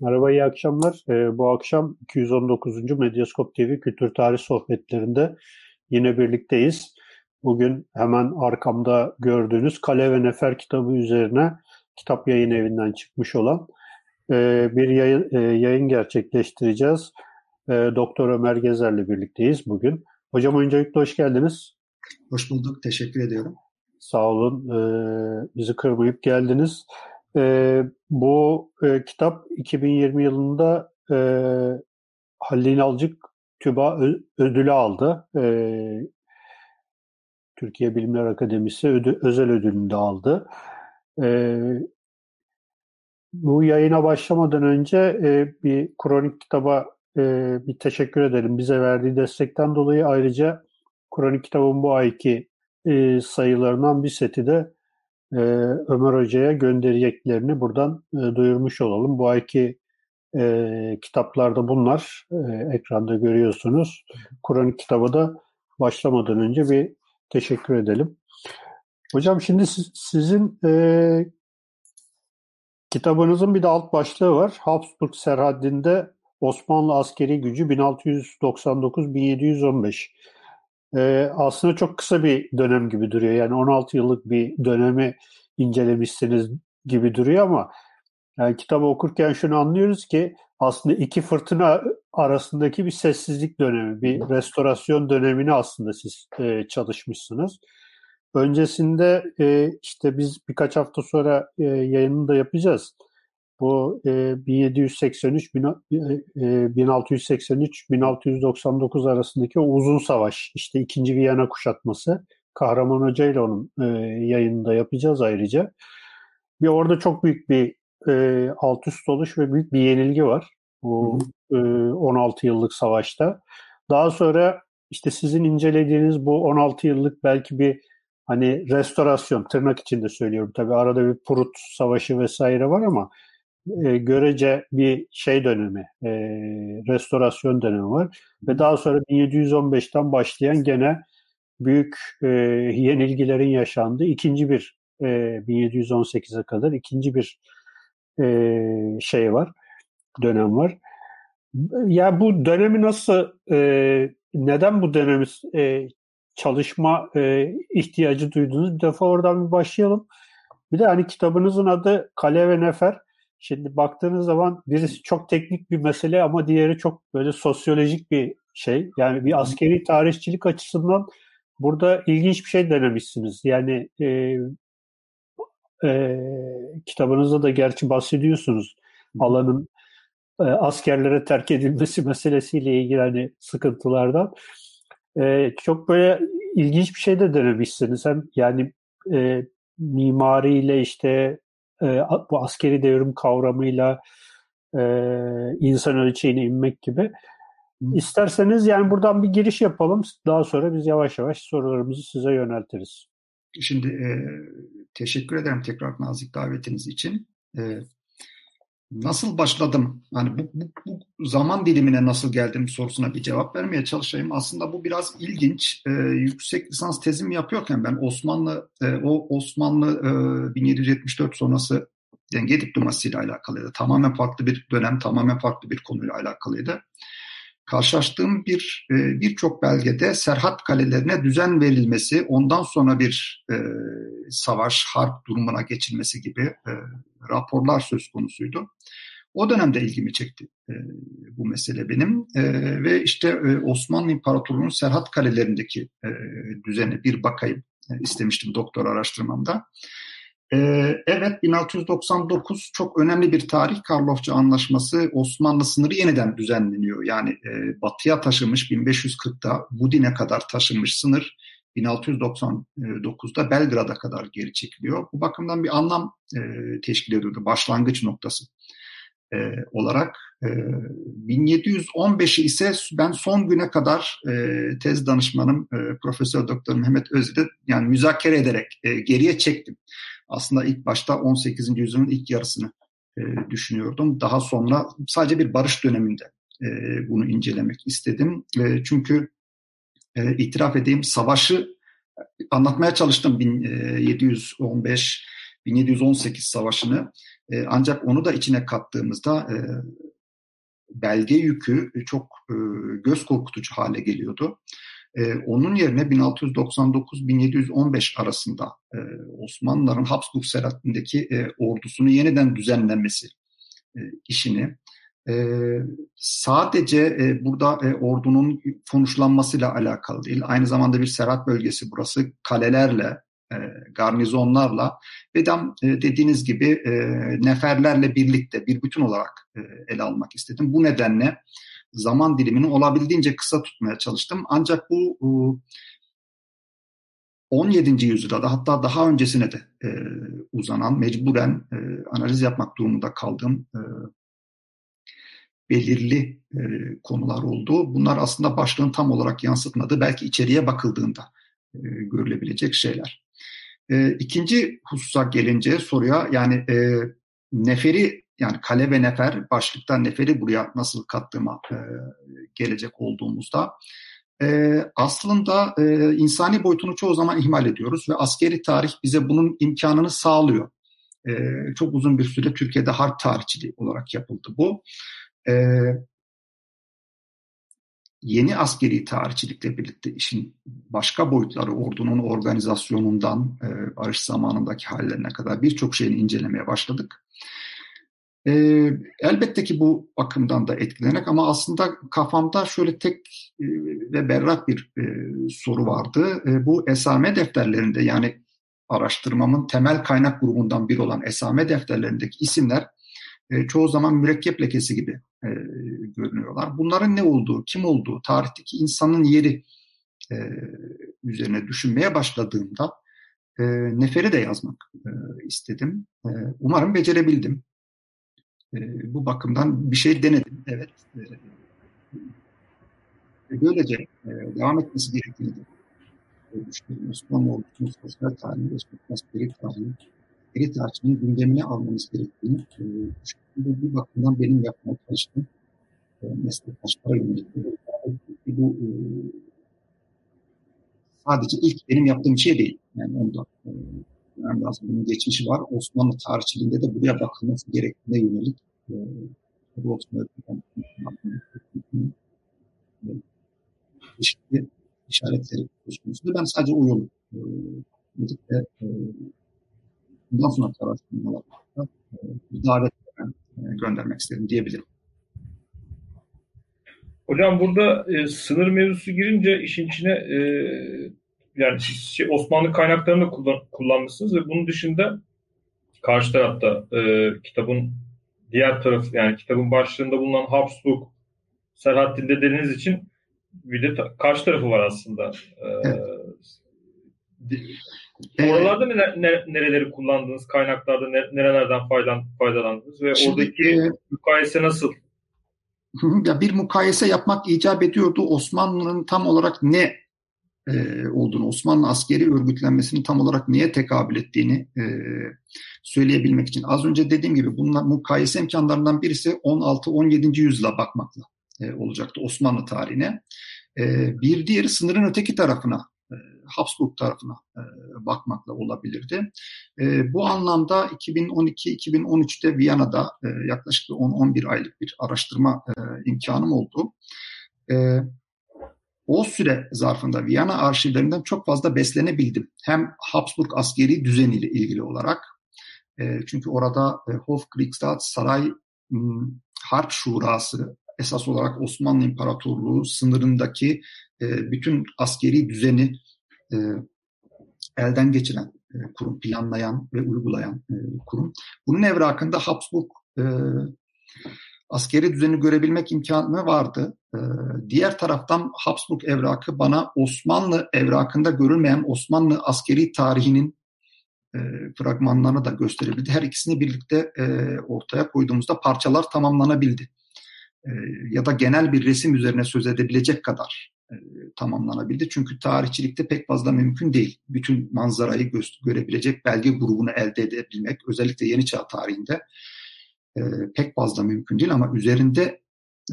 Merhaba, iyi akşamlar. Ee, bu akşam 219. Medyaskop TV Kültür Tarih Sohbetlerinde yine birlikteyiz. Bugün hemen arkamda gördüğünüz Kale ve Nefer kitabı üzerine kitap yayın evinden çıkmış olan e, bir yayın, e, yayın gerçekleştireceğiz. E, Doktor Ömer Gezer'le birlikteyiz bugün. Hocam öncelikle hoş geldiniz. Hoş bulduk, teşekkür ediyorum. Sağ olun, e, bizi kırmayıp geldiniz. E, bu e, kitap 2020 yılında e, Halil Alcık TÜBA ödülü aldı. E, Türkiye Bilimler Akademisi ödü, özel ödülünü de aldı. E, bu yayına başlamadan önce e, bir kronik kitaba e, bir teşekkür edelim. Bize verdiği destekten dolayı ayrıca kronik kitabın bu ayki e, sayılarından bir seti de e, Ömer Hoca'ya göndereceklerini buradan e, duyurmuş olalım. Bu ayki e, kitaplarda bunlar. E, ekranda görüyorsunuz. Kur'an kitabı da başlamadan önce bir teşekkür edelim. Hocam şimdi siz, sizin e, kitabınızın bir de alt başlığı var. Habsburg Serhaddi'nde Osmanlı askeri gücü 1699-1715. Ee, aslında çok kısa bir dönem gibi duruyor. Yani 16 yıllık bir dönemi incelemişsiniz gibi duruyor ama yani kitabı okurken şunu anlıyoruz ki aslında iki fırtına arasındaki bir sessizlik dönemi, bir restorasyon dönemini aslında siz e, çalışmışsınız. Öncesinde e, işte biz birkaç hafta sonra e, yayını da yapacağız. Bu e, 1783 1683 1699 arasındaki uzun savaş işte ikinci Viyana kuşatması Kahraman Hoca ile onun e, yayınında yapacağız ayrıca. Bir orada çok büyük bir e, alt üst oluş ve büyük bir yenilgi var bu e, 16 yıllık savaşta. Daha sonra işte sizin incelediğiniz bu 16 yıllık belki bir hani restorasyon tırnak içinde söylüyorum tabii arada bir Prut savaşı vesaire var ama e, görece bir şey dönemi, e, restorasyon dönemi var. Ve daha sonra 1715'ten başlayan gene büyük e, yenilgilerin yaşandığı ikinci bir e, 1718'e kadar ikinci bir e, şey var, dönem var. Ya bu dönemi nasıl, e, neden bu dönemi e, çalışma e, ihtiyacı duydunuz? Bir defa oradan bir başlayalım. Bir de hani kitabınızın adı Kale ve Nefer. Şimdi baktığınız zaman birisi çok teknik bir mesele ama diğeri çok böyle sosyolojik bir şey. Yani bir askeri tarihçilik açısından burada ilginç bir şey denemişsiniz. Yani e, e, kitabınızda da gerçi bahsediyorsunuz alanın e, askerlere terk edilmesi meselesiyle ilgili hani sıkıntılardan. E, çok böyle ilginç bir şey de denemişsiniz. Hem yani e, mimariyle işte e, bu askeri devrim kavramıyla e, insan ölçeğine inmek gibi. İsterseniz yani buradan bir giriş yapalım. Daha sonra biz yavaş yavaş sorularımızı size yöneltiriz. Şimdi e, teşekkür ederim tekrar nazik davetiniz için. E, nasıl başladım? Hani bu, bu, bu zaman dilimine nasıl geldim sorusuna bir cevap vermeye çalışayım. Aslında bu biraz ilginç. E, yüksek lisans tezimi yapıyorken ben Osmanlı e, o Osmanlı e, 1774 sonrası denge diplomasıyla alakalıydı. Tamamen farklı bir dönem, tamamen farklı bir konuyla alakalıydı. Karşılaştığım bir e, birçok belgede Serhat kalelerine düzen verilmesi, ondan sonra bir e, savaş, harp durumuna geçilmesi gibi e, raporlar söz konusuydu. O dönemde ilgimi çekti bu mesele benim ve işte Osmanlı İmparatorluğu'nun Serhat kalelerindeki e, düzeni bir bakayım istemiştim doktor araştırmamda. E, evet 1699 çok önemli bir tarih. Karlofça Anlaşması Osmanlı sınırı yeniden düzenleniyor. Yani e, batıya taşımış 1540'da Budin'e kadar taşınmış sınır 1699'da Belgrad'a kadar geri çekiliyor. Bu bakımdan bir anlam e, teşkil ediyordu başlangıç noktası e, olarak. E, 1715'i ise ben son güne kadar tez danışmanım Profesör Doktor Mehmet Özil'de yani müzakere ederek geriye çektim. Aslında ilk başta 18. yüzyılın ilk yarısını e, düşünüyordum. Daha sonra sadece bir barış döneminde e, bunu incelemek istedim. E, çünkü e, itiraf edeyim savaşı anlatmaya çalıştım 1715 1718 savaşını e, ancak onu da içine kattığımızda e, belge yükü çok e, göz korkutucu hale geliyordu. E, onun yerine 1699-1715 arasında e, Osmanlıların Habsburg Selahattin'deki e, ordusunu yeniden düzenlenmesi e, işini e, sadece e, burada e, ordunun konuşlanmasıyla alakalı değil. Aynı zamanda bir serat bölgesi burası. Kalelerle, e, garnizonlarla ve de, e, dediğiniz gibi e, neferlerle birlikte bir bütün olarak e, ele almak istedim. Bu nedenle zaman dilimini olabildiğince kısa tutmaya çalıştım. Ancak bu e, 17. yüzyılda hatta daha öncesine de e, uzanan mecburen e, analiz yapmak durumunda kaldığım e, belirli e, konular oldu. Bunlar aslında başlığın tam olarak yansıtmadığı belki içeriye bakıldığında e, görülebilecek şeyler. E, ikinci hususa gelince soruya yani e, neferi yani kale ve nefer başlıktan neferi buraya nasıl kattığıma e, gelecek olduğumuzda e, aslında e, insani boyutunu çoğu zaman ihmal ediyoruz ve askeri tarih bize bunun imkanını sağlıyor. E, çok uzun bir süre Türkiye'de harp tarihçiliği olarak yapıldı bu e, yeni askeri tarihçilikle birlikte işin başka boyutları ordunun organizasyonundan e, barış zamanındaki hallerine kadar birçok şeyini incelemeye başladık. E, elbette ki bu bakımdan da etkilenerek ama aslında kafamda şöyle tek e, ve berrak bir e, soru vardı. E, bu esame defterlerinde yani araştırmamın temel kaynak grubundan biri olan esame defterlerindeki isimler e, çoğu zaman mürekkep lekesi gibi e, görünüyorlar. Bunların ne olduğu, kim olduğu, tarihteki insanın yeri e, üzerine düşünmeye başladığımda e, neferi de yazmak e, istedim. E, umarım becerebildim. E, bu bakımdan bir şey denedim, evet. E, böylece e, devam etmesi gerektiğini de düşünüyorum. Osmanlı ordusunun sosyal tarihi, Osmanlı askeri tarihi, askeri tarihinin gündemine almamız gerektiğini e, düşünüyorum. Bu bakımdan benim yapmaya çalıştığım meslektaşlara yönelik bu e, sadece ilk benim yaptığım şey değil. Yani onda e, yani lazım bunun geçmişi var. Osmanlı tarihçiliğinde de buraya bakılması gerektiğine yönelik e, bu Osmanlı çeşitli işaretleri söz Ben sadece o yolu e, birlikte e, bundan sonra araştırmalarda e, davet e, göndermek istedim diyebilirim. Hocam burada e, sınır mevzusu girince işin içine e, yani şey, Osmanlı kaynaklarını kullan, kullanmışsınız ve bunun dışında karşı tarafta e, kitabın diğer tarafı yani kitabın başlığında bulunan Habsburg Serhattin dediğiniz için bir de ta, karşı tarafı var aslında. Ee, Oralarda neler, nereleri kullandınız? Kaynaklarda nerelerden faydan, faydalandınız? Ve Şimdi, oradaki e, mukayese nasıl? ya bir mukayese yapmak icap ediyordu. Osmanlı'nın tam olarak ne e, olduğunu, Osmanlı askeri örgütlenmesinin tam olarak niye tekabül ettiğini e, söyleyebilmek için. Az önce dediğim gibi bunlar mukayese imkanlarından birisi 16-17. yüzyıla bakmakla e, olacaktı Osmanlı tarihine. E, bir diğeri sınırın öteki tarafına e, Habsburg tarafına e, bakmakla olabilirdi. E, bu anlamda 2012-2013'te Viyana'da yaklaşık 10-11 aylık bir araştırma imkanım oldu. O süre zarfında Viyana arşivlerinden çok fazla beslenebildim. Hem Habsburg askeri düzeniyle ilgili olarak, çünkü orada Hofkriegsrat Saray Harp Şurası esas olarak Osmanlı İmparatorluğu sınırındaki bütün askeri düzeni e, elden geçiren e, kurum, planlayan ve uygulayan e, kurum. Bunun evrakında Habsburg e, askeri düzeni görebilmek imkanı vardı. E, diğer taraftan Habsburg evrakı bana Osmanlı evrakında görülmeyen Osmanlı askeri tarihinin e, fragmanlarını da gösterebildi. Her ikisini birlikte e, ortaya koyduğumuzda parçalar tamamlanabildi. E, ya da genel bir resim üzerine söz edebilecek kadar e, tamamlanabildi. Çünkü tarihçilikte pek fazla mümkün değil. Bütün manzarayı gö- görebilecek belge grubunu elde edebilmek özellikle Yeni Çağ tarihinde e, pek fazla mümkün değil ama üzerinde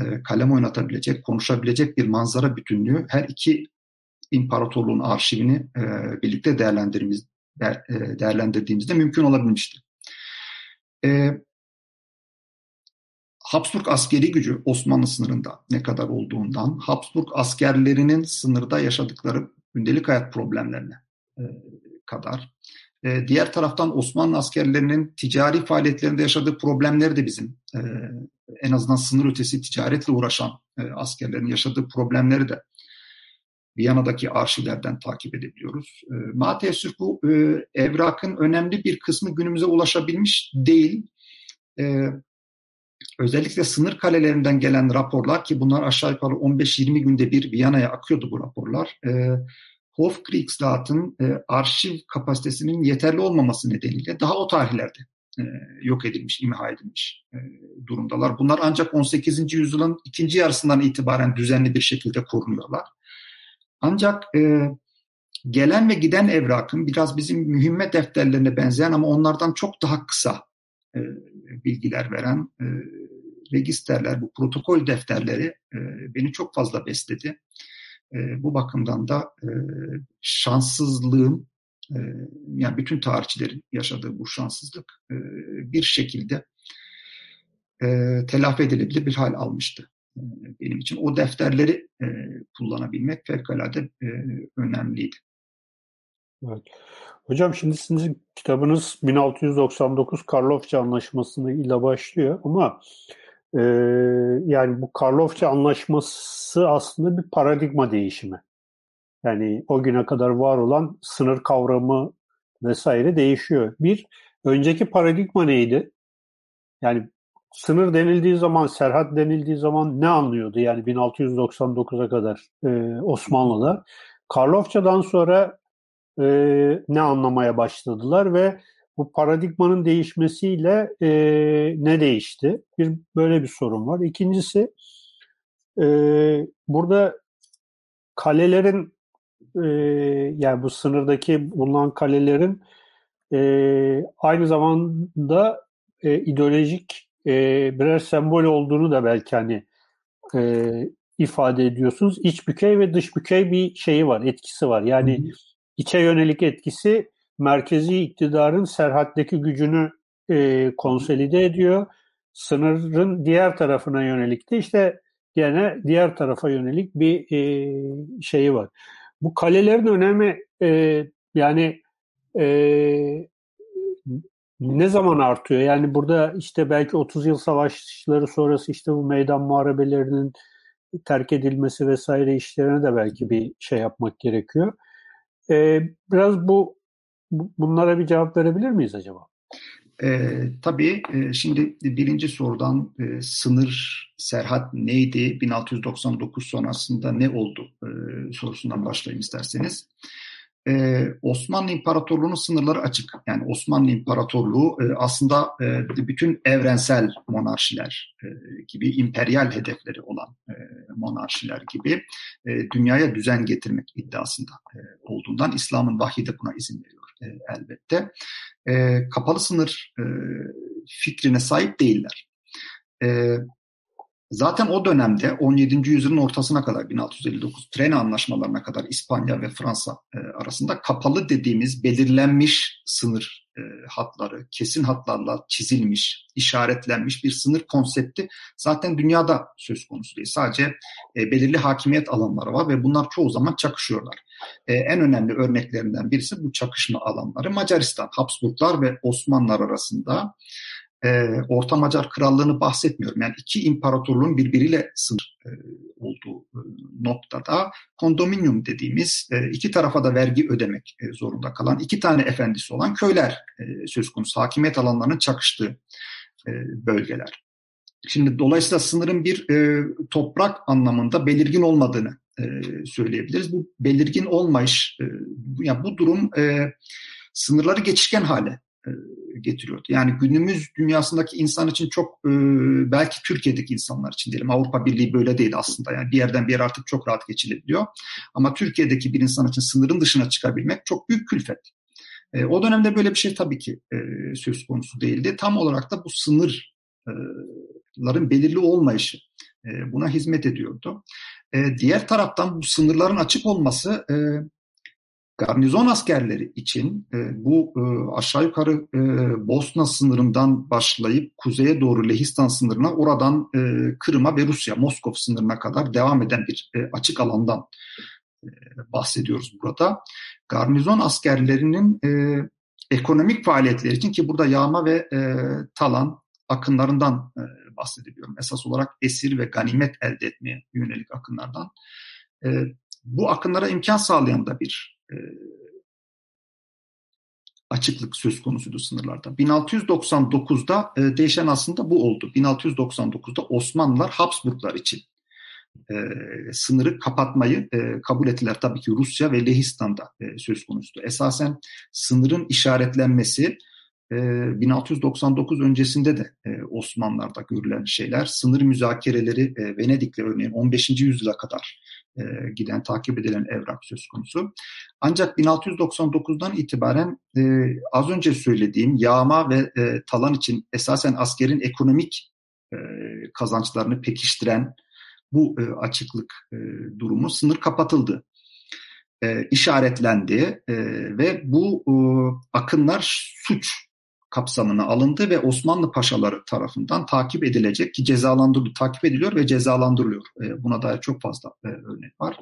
e, kalem oynatabilecek, konuşabilecek bir manzara bütünlüğü her iki imparatorluğun arşivini e, birlikte değerlendirdiğimizde mümkün olabilmişti. Habsburg askeri gücü Osmanlı sınırında ne kadar olduğundan, Habsburg askerlerinin sınırda yaşadıkları gündelik hayat problemlerine kadar, diğer taraftan Osmanlı askerlerinin ticari faaliyetlerinde yaşadığı problemleri de bizim en azından sınır ötesi ticaretle uğraşan askerlerin yaşadığı problemleri de Viyana'daki arşivlerden takip edebiliyoruz. E, Maalesef bu e, evrakın önemli bir kısmı günümüze ulaşabilmiş değil. E, özellikle sınır kalelerinden gelen raporlar ki bunlar aşağı yukarı 15-20 günde bir Viyana'ya akıyordu bu raporlar. E, Hofkriegsrat'ın e, arşiv kapasitesinin yeterli olmaması nedeniyle daha o tarihlerde e, yok edilmiş, imha edilmiş e, durumdalar. Bunlar ancak 18. yüzyılın ikinci yarısından itibaren düzenli bir şekilde korunuyorlar. Ancak e, gelen ve giden evrakın biraz bizim mühimmet defterlerine benzeyen ama onlardan çok daha kısa e, bilgiler veren e, registerler, bu protokol defterleri e, beni çok fazla besledi. E, bu bakımdan da e, şanssızlığım, e, yani bütün tarihçilerin yaşadığı bu şanssızlık e, bir şekilde e, telafi edilebilir bir hal almıştı benim için. O defterleri e, kullanabilmek fevkalade e, önemliydi. Evet. Hocam şimdi sizin kitabınız 1699 Karlofça Anlaşması ile başlıyor ama e, yani bu Karlofça Anlaşması aslında bir paradigma değişimi. Yani o güne kadar var olan sınır kavramı vesaire değişiyor. Bir, önceki paradigma neydi? Yani sınır denildiği zaman, Serhat denildiği zaman ne anlıyordu? Yani 1699'a kadar e, Osmanlı'da. Karlofça'dan sonra e, ne anlamaya başladılar ve bu paradigmanın değişmesiyle e, ne değişti? Bir böyle bir sorun var. İkincisi e, burada kalelerin e, yani bu sınırdaki bulunan kalelerin e, aynı zamanda e, ideolojik e, birer sembol olduğunu da belki hani e, ifade ediyorsunuz. İç bükey ve dış bükey bir şeyi var, etkisi var. Yani hı içe yönelik etkisi merkezi iktidarın serhatteki gücünü e, konsolide ediyor. Sınırın diğer tarafına yönelik de işte gene diğer tarafa yönelik bir e, şeyi var. Bu kalelerin önemi e, yani e, ne zaman artıyor? Yani burada işte belki 30 yıl savaşları sonrası işte bu meydan muharebelerinin terk edilmesi vesaire işlerine de belki bir şey yapmak gerekiyor. Ee, biraz bu bunlara bir cevap verebilir miyiz acaba? E, tabii e, şimdi birinci sorudan e, sınır serhat neydi 1699 sonrasında ne oldu e, sorusundan başlayayım isterseniz e, Osmanlı İmparatorluğu'nun sınırları açık. Yani Osmanlı İmparatorluğu e, aslında e, bütün evrensel monarşiler e, gibi, imperyal hedefleri olan e, monarşiler gibi e, dünyaya düzen getirmek iddiasında e, olduğundan İslam'ın vahyi de buna izin veriyor e, elbette. E, kapalı sınır e, fikrine sahip değiller. E, Zaten o dönemde 17. yüzyılın ortasına kadar 1659 tren anlaşmalarına kadar İspanya ve Fransa e, arasında kapalı dediğimiz belirlenmiş sınır e, hatları, kesin hatlarla çizilmiş, işaretlenmiş bir sınır konsepti zaten dünyada söz konusu değil. Sadece e, belirli hakimiyet alanları var ve bunlar çoğu zaman çakışıyorlar. E, en önemli örneklerinden birisi bu çakışma alanları Macaristan, Habsburglar ve Osmanlılar arasında e, Orta Macar Krallığı'nı bahsetmiyorum. Yani iki imparatorluğun birbiriyle sınır e, olduğu e, noktada kondominium dediğimiz e, iki tarafa da vergi ödemek e, zorunda kalan iki tane efendisi olan köyler e, söz konusu. Hakimiyet alanlarının çakıştığı e, bölgeler. Şimdi dolayısıyla sınırın bir e, toprak anlamında belirgin olmadığını e, söyleyebiliriz. Bu belirgin olmayış, e, yani bu durum e, sınırları geçişken hale getiriyordu. Yani günümüz dünyasındaki insan için çok e, belki Türkiye'deki insanlar için diyelim Avrupa Birliği böyle değil aslında. Yani bir yerden bir yere artık çok rahat geçilebiliyor. Ama Türkiye'deki bir insan için sınırın dışına çıkabilmek çok büyük külfet. E, o dönemde böyle bir şey tabii ki e, söz konusu değildi. Tam olarak da bu sınırların belirli olmayışı e, buna hizmet ediyordu. E, diğer taraftan bu sınırların açık olması e, garnizon askerleri için e, bu e, aşağı yukarı e, Bosna sınırından başlayıp kuzeye doğru Lehistan sınırına oradan e, Kırım'a ve Rusya, Moskov sınırına kadar devam eden bir e, açık alandan e, bahsediyoruz burada. Garnizon askerlerinin e, ekonomik faaliyetleri için ki burada yağma ve e, talan akınlarından e, bahsedebiliyorum. Esas olarak esir ve ganimet elde etmeye yönelik akınlardan. E, bu akınlara imkan sağlayan da bir açıklık söz konusuydu sınırlarda. 1699'da e, değişen aslında bu oldu. 1699'da Osmanlılar Habsburglar için e, sınırı kapatmayı e, kabul ettiler. Tabii ki Rusya ve Lehistan'da e, söz konusu. Esasen sınırın işaretlenmesi 1699 ee, öncesinde de e, Osmanlılar'da görülen şeyler, sınır müzakereleri e, Venedik'le örneğin 15. yüzyıla kadar e, giden, takip edilen evrak söz konusu. Ancak 1699'dan itibaren az önce söylediğim yağma ve talan için esasen askerin ekonomik kazançlarını pekiştiren bu açıklık durumu sınır kapatıldı işaretlendi ve bu akınlar suç kapsamına alındı ve Osmanlı paşaları tarafından takip edilecek ki cezalandırılıyor, takip ediliyor ve cezalandırılıyor. E, buna dair çok fazla e, örnek var.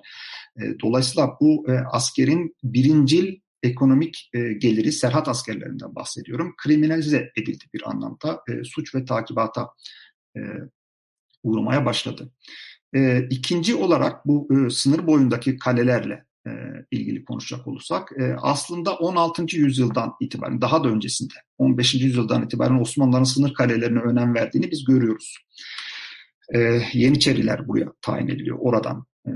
E, dolayısıyla bu askerin birincil ekonomik geliri serhat askerlerinden bahsediyorum. Kriminalize edildi bir anlamda. Suç ve takibata uğramaya başladı. İkinci olarak bu sınır boyundaki kalelerle e, ilgili konuşacak olursak e, aslında 16. yüzyıldan itibaren daha da öncesinde 15. yüzyıldan itibaren Osmanlıların sınır kalelerine önem verdiğini biz görüyoruz. E, Yeniçeriler buraya tayin ediliyor. Oradan e,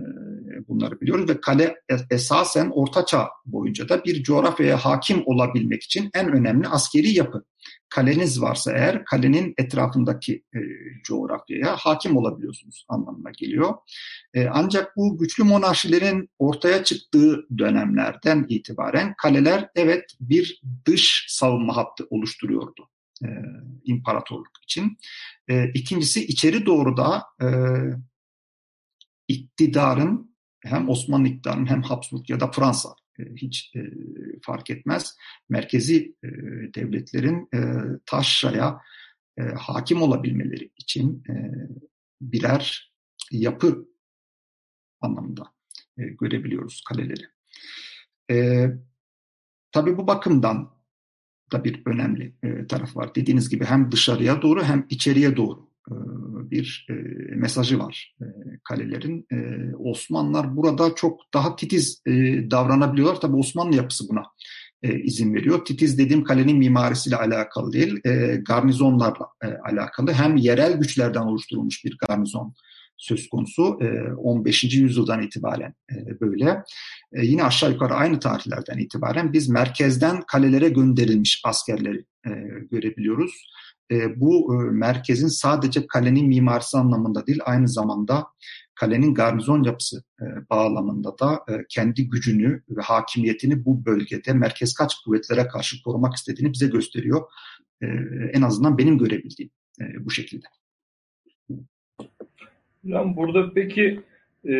bunları biliyoruz ve kale esasen Orta Çağ boyunca da bir coğrafyaya hakim olabilmek için en önemli askeri yapı. Kaleniz varsa eğer kalenin etrafındaki e, coğrafyaya hakim olabiliyorsunuz anlamına geliyor. E, ancak bu güçlü monarşilerin ortaya çıktığı dönemlerden itibaren kaleler evet bir dış savunma hattı oluşturuyordu e, imparatorluk için. E, ikincisi içeri doğru da e, iktidarın hem Osmanlı iktidarının hem Habsburg ya da Fransa e, hiç e, fark etmez. Merkezi e, devletlerin taşraya hakim olabilmeleri için e, birer yapı anlamında görebiliyoruz kaleleri. E, tabii bu bakımdan da bir önemli taraf var. Dediğiniz gibi hem dışarıya doğru hem içeriye doğru bir e, mesajı var e, kalelerin. E, Osmanlılar burada çok daha titiz e, davranabiliyorlar. Tabi Osmanlı yapısı buna e, izin veriyor. Titiz dediğim kalenin mimarisiyle alakalı değil, e, garnizonlarla e, alakalı. Hem yerel güçlerden oluşturulmuş bir garnizon söz konusu. 15. yüzyıldan itibaren böyle. Yine aşağı yukarı aynı tarihlerden itibaren biz merkezden kalelere gönderilmiş askerleri görebiliyoruz. Bu merkezin sadece kalenin mimarisi anlamında değil, aynı zamanda kalenin garnizon yapısı bağlamında da kendi gücünü ve hakimiyetini bu bölgede merkez kaç kuvvetlere karşı korumak istediğini bize gösteriyor. En azından benim görebildiğim bu şekilde. Hocam burada peki e,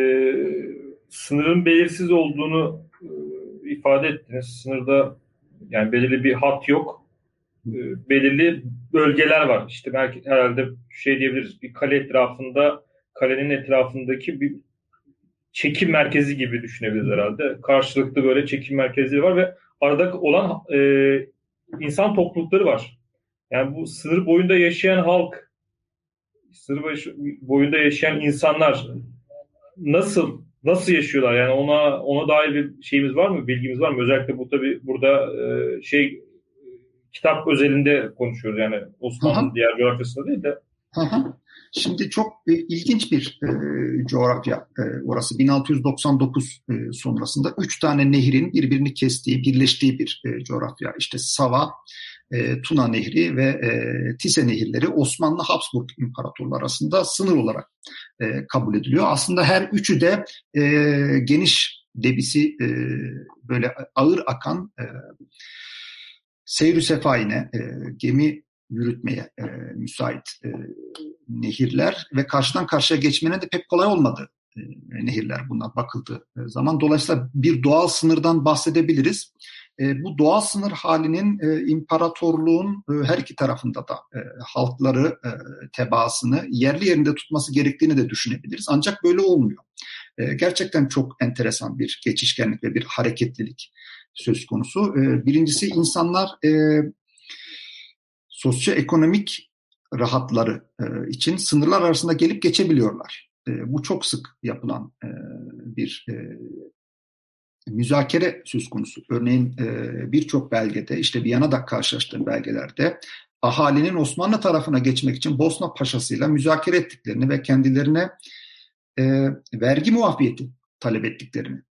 sınırın belirsiz olduğunu e, ifade ettiniz. Sınırda yani belirli bir hat yok. E, belirli bölgeler var. İşte belki herhalde şey diyebiliriz. Bir kale etrafında kalenin etrafındaki bir çekim merkezi gibi düşünebiliriz herhalde. Karşılıklı böyle çekim merkezleri var ve arada olan e, insan toplulukları var. Yani bu sınır boyunda yaşayan halk sınır boyunda yaşayan insanlar nasıl nasıl yaşıyorlar? Yani ona ona dair bir şeyimiz var mı? Bilgimiz var mı? Özellikle bu tabi burada e, şey kitap özelinde konuşuyoruz yani Osmanlı Aha. diğer coğrafyasında değil de. Aha. Şimdi çok e, ilginç bir e, coğrafya e, orası. 1699 e, sonrasında üç tane nehrin birbirini kestiği, birleştiği bir e, coğrafya. İşte Sava, e, Tuna Nehri ve e, Tise Nehirleri Osmanlı Habsburg İmparatorluğu arasında sınır olarak e, kabul ediliyor. Aslında her üçü de e, geniş debisi e, böyle ağır akan e, seyr sefaine, e, gemi yürütmeye e, müsait e, nehirler ve karşıdan karşıya geçmenin de pek kolay olmadığı nehirler bunlar bakıldığı zaman. Dolayısıyla bir doğal sınırdan bahsedebiliriz. bu doğal sınır halinin imparatorluğun her iki tarafında da halkları, tebaasını yerli yerinde tutması gerektiğini de düşünebiliriz. Ancak böyle olmuyor. gerçekten çok enteresan bir geçişkenlik ve bir hareketlilik söz konusu. birincisi insanlar sosyoekonomik rahatları e, için sınırlar arasında gelip geçebiliyorlar. E, bu çok sık yapılan e, bir e, müzakere söz konusu. Örneğin e, birçok belgede, işte Viyana'da karşılaştığım belgelerde ahalinin Osmanlı tarafına geçmek için Bosna Paşası'yla müzakere ettiklerini ve kendilerine e, vergi muafiyeti talep ettiklerini e,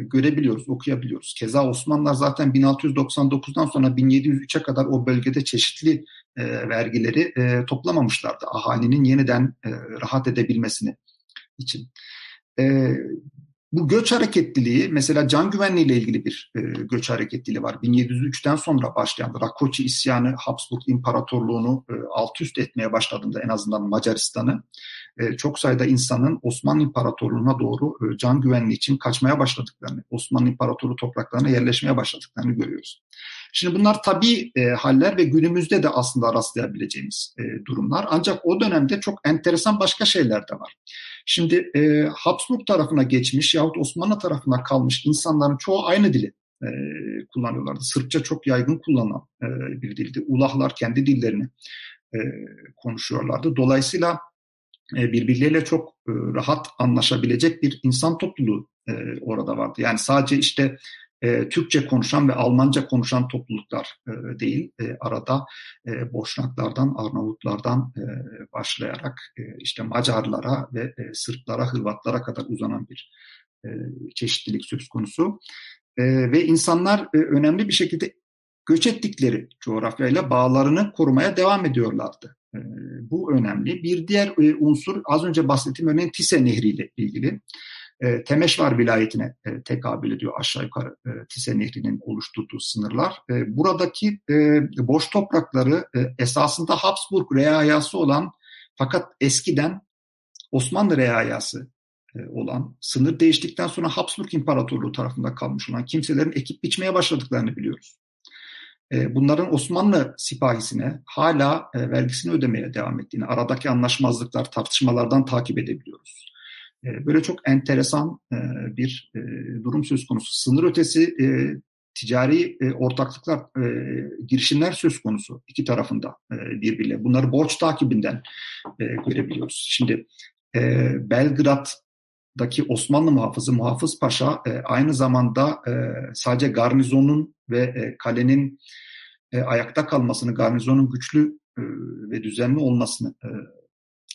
görebiliyoruz, okuyabiliyoruz. Keza Osmanlılar zaten 1699'dan sonra 1703'e kadar o bölgede çeşitli e, vergileri e, toplamamışlardı. Ahalinin yeniden e, rahat edebilmesini için. E, bu göç hareketliliği mesela can güvenliği ile ilgili bir e, göç hareketliliği var. 1703'ten sonra başlayan Rakoçi isyanı Habsburg İmparatorluğunu e, alt üst etmeye başladığında en azından Macaristan'ı e, çok sayıda insanın Osmanlı İmparatorluğu'na doğru e, can güvenliği için kaçmaya başladıklarını, Osmanlı İmparatorluğu topraklarına yerleşmeye başladıklarını görüyoruz. Şimdi bunlar tabii e, haller ve günümüzde de aslında rastlayabileceğimiz e, durumlar. Ancak o dönemde çok enteresan başka şeyler de var. Şimdi e, Habsburg tarafına geçmiş yahut Osmanlı tarafına kalmış insanların çoğu aynı dili e, kullanıyorlardı. Sırpça çok yaygın kullanılan e, bir dildi. Ulahlar kendi dillerini e, konuşuyorlardı. Dolayısıyla e, birbirleriyle çok e, rahat anlaşabilecek bir insan topluluğu e, orada vardı. Yani sadece işte e, Türkçe konuşan ve Almanca konuşan topluluklar e, değil. E, arada e, Boşnaklardan, Arnavutlardan e, başlayarak e, işte Macarlara ve e, Sırplara, Hırvatlara kadar uzanan bir e, çeşitlilik söz konusu. E, ve insanlar e, önemli bir şekilde göç ettikleri coğrafyayla bağlarını korumaya devam ediyorlardı. E, bu önemli. Bir diğer e, unsur az önce bahsettiğim örneğin Tise Nehri ile ilgili e, Temeşvar vilayetine e, tekabül ediyor aşağı yukarı e, Tise Nehri'nin oluşturduğu sınırlar. E, buradaki boş toprakları esasında Habsburg reayası olan fakat eskiden Osmanlı reayası olan, sınır değiştikten sonra Habsburg İmparatorluğu tarafından kalmış olan kimselerin ekip biçmeye başladıklarını biliyoruz. E, bunların Osmanlı sipahisine hala e, vergisini ödemeye devam ettiğini, aradaki anlaşmazlıklar, tartışmalardan takip edebiliyoruz. E, böyle çok enteresan bir durum söz konusu. Sınır ötesi ticari ortaklıklar, girişimler söz konusu iki tarafında birbirle. Bunları borç takibinden görebiliyoruz. Şimdi Belgrad'daki Osmanlı muhafızı Muhafız Paşa aynı zamanda sadece garnizonun ve kalenin ayakta kalmasını, garnizonun güçlü ve düzenli olmasını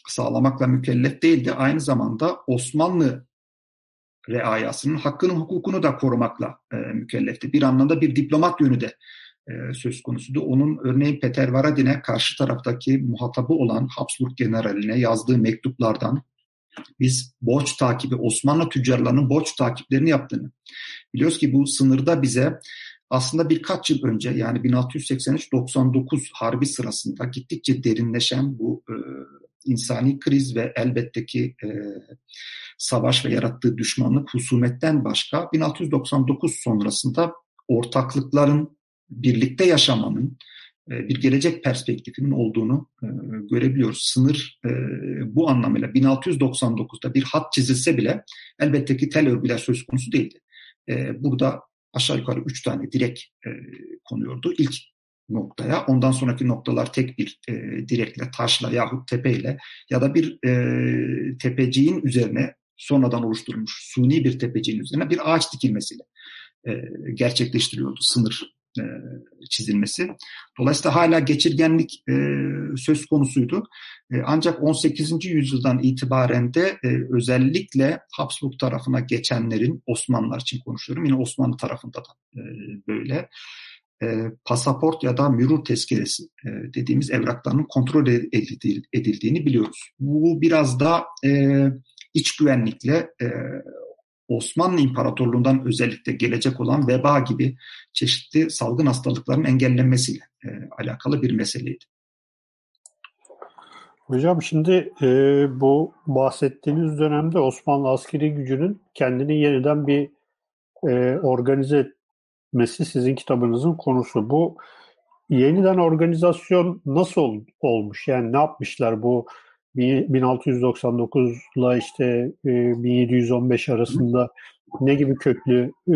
sağlamakla mükellef değildi. Aynı zamanda Osmanlı reayasının hakkının hukukunu da korumakla e, mükellefti. Bir anlamda bir diplomat yönü de e, söz konusuydu. Onun örneğin Peter Varadin'e karşı taraftaki muhatabı olan Habsburg generaline yazdığı mektuplardan biz borç takibi, Osmanlı tüccarlarının borç takiplerini yaptığını. Biliyoruz ki bu sınırda bize aslında birkaç yıl önce yani 1683-99 harbi sırasında gittikçe derinleşen bu e, insani kriz ve elbette ki e, savaş ve yarattığı düşmanlık husumetten başka 1699 sonrasında ortaklıkların birlikte yaşamanın bir gelecek perspektifinin olduğunu e, görebiliyoruz. Sınır e, bu anlamıyla 1699'da bir hat çizilse bile elbette ki tel örgüler söz konusu değildi. E, burada aşağı yukarı üç tane direk e, konuyordu. İlk noktaya. Ondan sonraki noktalar tek bir e, direkle, taşla yahut tepeyle ya da bir e, tepeciğin üzerine sonradan oluşturulmuş suni bir tepeciğin üzerine bir ağaç dikilmesiyle e, gerçekleştiriyordu sınır e, çizilmesi. Dolayısıyla hala geçirgenlik e, söz konusuydu. E, ancak 18. yüzyıldan itibaren de özellikle Habsburg tarafına geçenlerin, Osmanlılar için konuşuyorum, yine Osmanlı tarafında da böyle pasaport ya da mürür tezkeresi dediğimiz evraklarının kontrol edildiğini biliyoruz. Bu biraz da iç güvenlikle Osmanlı İmparatorluğu'ndan özellikle gelecek olan veba gibi çeşitli salgın hastalıkların engellenmesiyle e, alakalı bir meseleydi. Hocam şimdi e, bu bahsettiğiniz dönemde Osmanlı askeri gücünün kendini yeniden bir e, organize etmesi sizin kitabınızın konusu. Bu yeniden organizasyon nasıl ol, olmuş? Yani ne yapmışlar bu 1699 ile işte e, 1715 arasında ne gibi köklü e,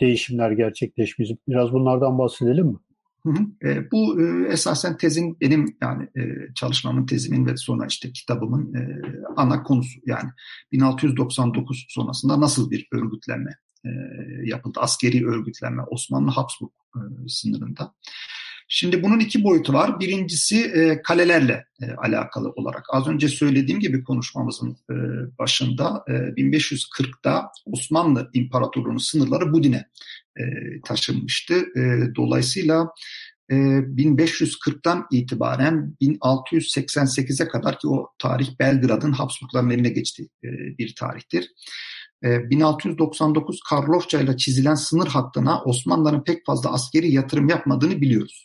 değişimler gerçekleşmiş? Biraz bunlardan bahsedelim mi? Hı hı. E, bu e, esasen tezin benim yani e, çalışmamın tezimin ve sonra işte kitabımın e, ana konusu. Yani 1699 sonrasında nasıl bir örgütlenme e, yapıldı? Askeri örgütlenme Osmanlı Habsburg e, sınırında. Şimdi bunun iki boyutu var. Birincisi e, kalelerle e, alakalı olarak. Az önce söylediğim gibi konuşmamızın e, başında e, 1540'da Osmanlı İmparatorluğu'nun sınırları Budin'e e, taşınmıştı. E, dolayısıyla e, 1540'tan itibaren 1688'e kadar ki o tarih Belgrad'ın Habsburgların eline geçtiği e, bir tarihtir. 1699 e, Karlofça ile çizilen sınır hattına Osmanlıların pek fazla askeri yatırım yapmadığını biliyoruz.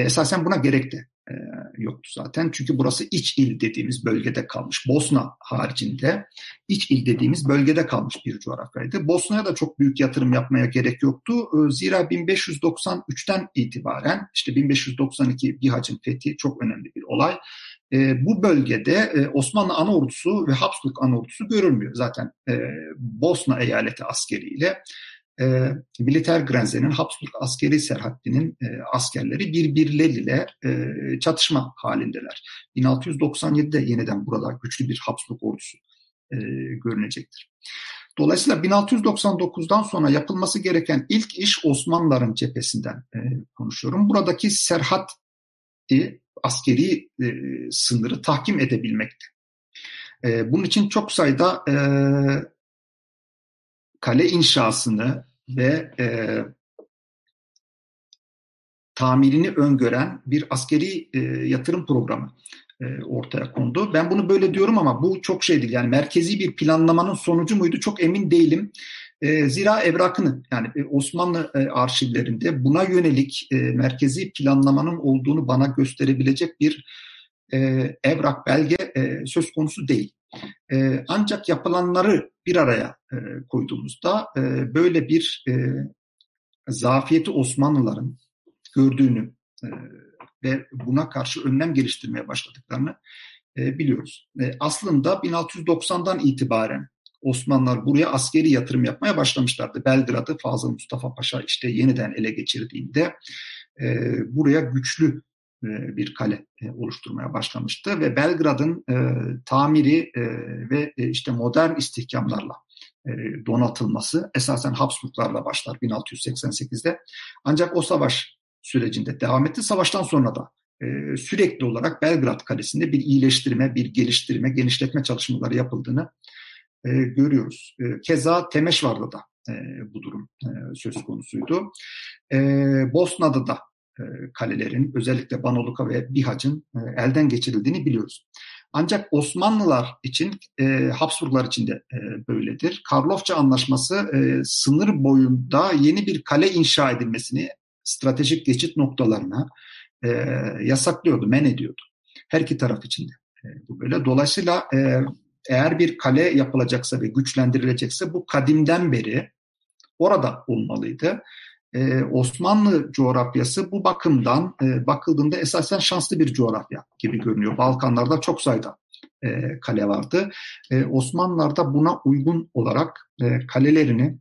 E, esasen buna gerek de e, yoktu zaten. Çünkü burası iç il dediğimiz bölgede kalmış. Bosna haricinde iç il dediğimiz bölgede kalmış bir coğrafyaydı. Bosna'ya da çok büyük yatırım yapmaya gerek yoktu. E, zira 1593'ten itibaren işte 1592 Bihac'ın fethi çok önemli bir olay. E, bu bölgede e, Osmanlı Anaordusu ve Habsburg Anaordusu görülmüyor. Zaten e, Bosna eyaleti askeriyle e, Militer Grenze'nin Habsburg askeri serhaddinin e, askerleri birbirleriyle e, çatışma halindeler. 1697'de yeniden burada güçlü bir Habsburg ordusu e, görünecektir. Dolayısıyla 1699'dan sonra yapılması gereken ilk iş Osmanlıların cephesinden e, konuşuyorum. Buradaki serhat askeri e, sınırı tahkim edebilmekte. E, bunun için çok sayıda e, kale inşasını ve e, tamirini öngören bir askeri e, yatırım programı e, ortaya kondu. Ben bunu böyle diyorum ama bu çok şey değil. Yani merkezi bir planlamanın sonucu muydu çok emin değilim. E, zira evrakını yani e, Osmanlı e, arşivlerinde buna yönelik e, merkezi planlamanın olduğunu bana gösterebilecek bir e, evrak belge e, söz konusu değil. E, ancak yapılanları bir araya e, koyduğumuzda e, böyle bir e, zafiyeti Osmanlıların gördüğünü e, ve buna karşı önlem geliştirmeye başladıklarını e, biliyoruz. E, aslında 1690'dan itibaren Osmanlılar buraya askeri yatırım yapmaya başlamışlardı. Belgrad'ı Fazıl Mustafa Paşa işte yeniden ele geçirdiğinde e, buraya güçlü bir kale e, oluşturmaya başlamıştı ve Belgrad'ın e, tamiri e, ve e, işte modern istihkamlarla e, donatılması esasen Habsburglarla başlar 1688'de. Ancak o savaş sürecinde devam etti. Savaştan sonra da e, sürekli olarak Belgrad Kalesi'nde bir iyileştirme, bir geliştirme, genişletme çalışmaları yapıldığını e, görüyoruz. E, keza Temeşvar'da da e, bu durum e, söz konusuydu. E, Bosna'da da e, kalelerin özellikle Banoluka ve Bihac'ın e, elden geçirildiğini biliyoruz. Ancak Osmanlılar için, e, Habsburglar için de e, böyledir. Karlofça Anlaşması e, sınır boyunda yeni bir kale inşa edilmesini stratejik geçit noktalarına e, yasaklıyordu, men ediyordu. Her iki taraf için de e, bu böyle. Dolayısıyla e, eğer bir kale yapılacaksa ve güçlendirilecekse bu kadimden beri orada olmalıydı e, Osmanlı coğrafyası bu bakımdan e, bakıldığında esasen şanslı bir coğrafya gibi görünüyor. Balkanlarda çok sayıda e, kale vardı. E, Osmanlılar da buna uygun olarak e, kalelerini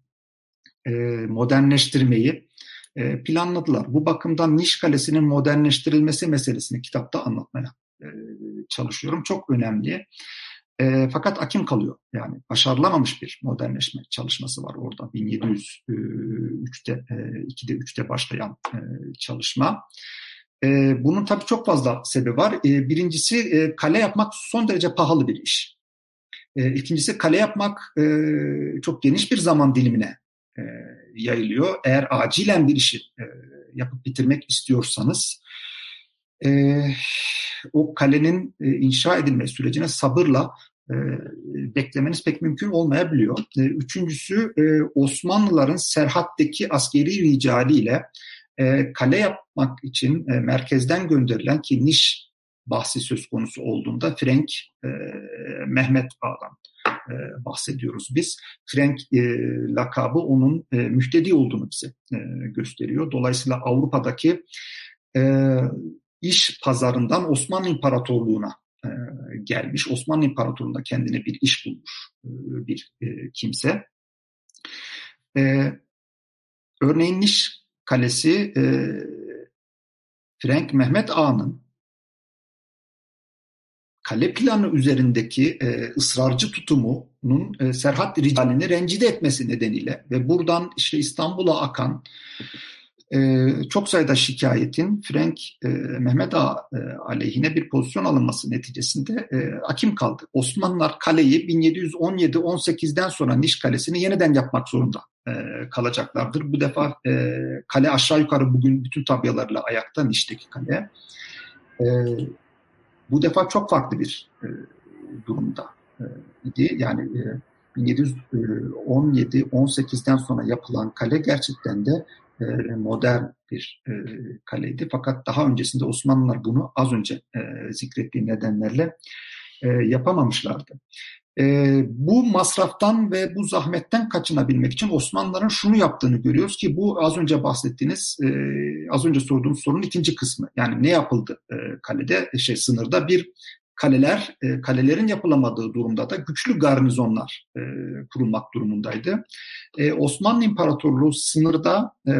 e, modernleştirmeyi e, planladılar. Bu bakımdan Niş Kalesi'nin modernleştirilmesi meselesini kitapta anlatmaya e, çalışıyorum. Çok önemli. E, fakat akim kalıyor. Yani başarılamamış bir modernleşme çalışması var orada. 1703'te, e, 2'de 3'te başlayan e, çalışma. E, bunun tabii çok fazla sebebi var. E, birincisi e, kale yapmak son derece pahalı bir iş. E, ikincisi kale yapmak e, çok geniş bir zaman dilimine e, yayılıyor. Eğer acilen bir işi e, yapıp bitirmek istiyorsanız e, o kalenin e, inşa edilme sürecine sabırla e, beklemeniz pek mümkün olmayabiliyor. E, üçüncüsü e, Osmanlıların Serhat'taki askeri ricaliyle e, kale yapmak için e, merkezden gönderilen ki Niş bahsi söz konusu olduğunda Frank e, Mehmet Ağa'dan e, bahsediyoruz biz. Frank e, lakabı onun e, müftedi olduğunu bize e, gösteriyor. Dolayısıyla Avrupa'daki e, iş pazarından Osmanlı İmparatorluğu'na e, gelmiş. Osmanlı İmparatorluğu'nda kendine bir iş bulmuş e, bir e, kimse. Örneğin Niş Kalesi Frank Mehmet Ağa'nın kale planı üzerindeki ısrarcı tutumunun Serhat Ricalini rencide etmesi nedeniyle ve buradan işte İstanbul'a akan e, çok sayıda şikayetin Frank e, Mehmet Ağa e, aleyhine bir pozisyon alınması neticesinde e, akim kaldı. Osmanlılar kaleyi 1717-18'den sonra Niş Kalesi'ni yeniden yapmak zorunda e, kalacaklardır. Bu defa e, kale aşağı yukarı bugün bütün tabyalarla ayakta Niş'teki kale. E, bu defa çok farklı bir e, durumda e, idi. Yani e, 1717-18'den sonra yapılan kale gerçekten de e, modern bir e, kaleydi. Fakat daha öncesinde Osmanlılar bunu az önce e, zikrettiğim nedenlerle e, yapamamışlardı. E, bu masraftan ve bu zahmetten kaçınabilmek için Osmanlıların şunu yaptığını görüyoruz ki bu az önce bahsettiğiniz, e, az önce sorduğum sorunun ikinci kısmı. Yani ne yapıldı e, kalede, şey sınırda bir kaleler, e, kalelerin yapılamadığı durumda da güçlü garnizonlar e, kurulmak durumundaydı. E, Osmanlı İmparatorluğu sınırda e,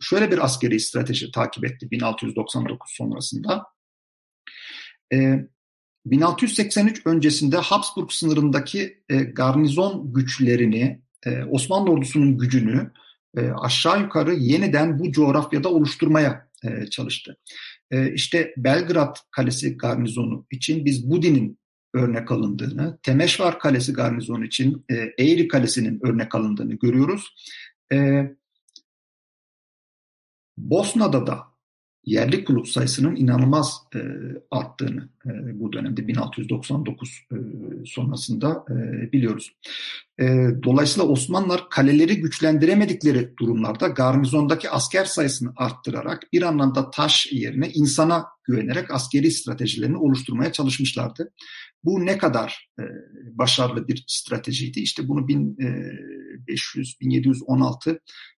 şöyle bir askeri strateji takip etti 1699 sonrasında. E, 1683 öncesinde Habsburg sınırındaki e, garnizon güçlerini, e, Osmanlı ordusunun gücünü e, aşağı yukarı yeniden bu coğrafyada oluşturmaya e, çalıştı. E, işte Belgrad Kalesi garnizonu için biz Budin'in örnek alındığını, Temeşvar Kalesi garnizonu için e, Eğri Kalesi'nin örnek alındığını görüyoruz. E, Bosna'da da yerli kulüp sayısının inanılmaz e, arttığını e, bu dönemde 1699 e, sonrasında e, biliyoruz. E, dolayısıyla Osmanlılar kaleleri güçlendiremedikleri durumlarda garnizondaki asker sayısını arttırarak bir anlamda taş yerine insana güvenerek askeri stratejilerini oluşturmaya çalışmışlardı. Bu ne kadar e, başarılı bir stratejiydi? İşte bunu 1500-1716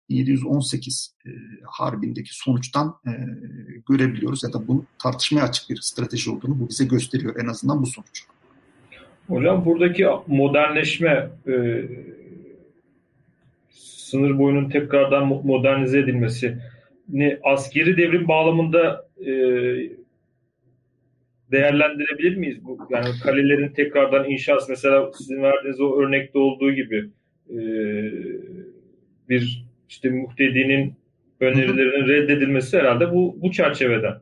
1718 e, harbindeki sonuçtan e, görebiliyoruz ya da bu tartışmaya açık bir strateji olduğunu bu bize gösteriyor en azından bu sonuç. Hocam buradaki modernleşme e, sınır boyunun tekrardan modernize edilmesi ne askeri devrim bağlamında e, değerlendirebilir miyiz bu? Yani kalelerin tekrardan inşası mesela sizin verdiğiniz o örnekte olduğu gibi e, bir işte muhtedinin önerilerinin reddedilmesi herhalde bu bu çerçeveden.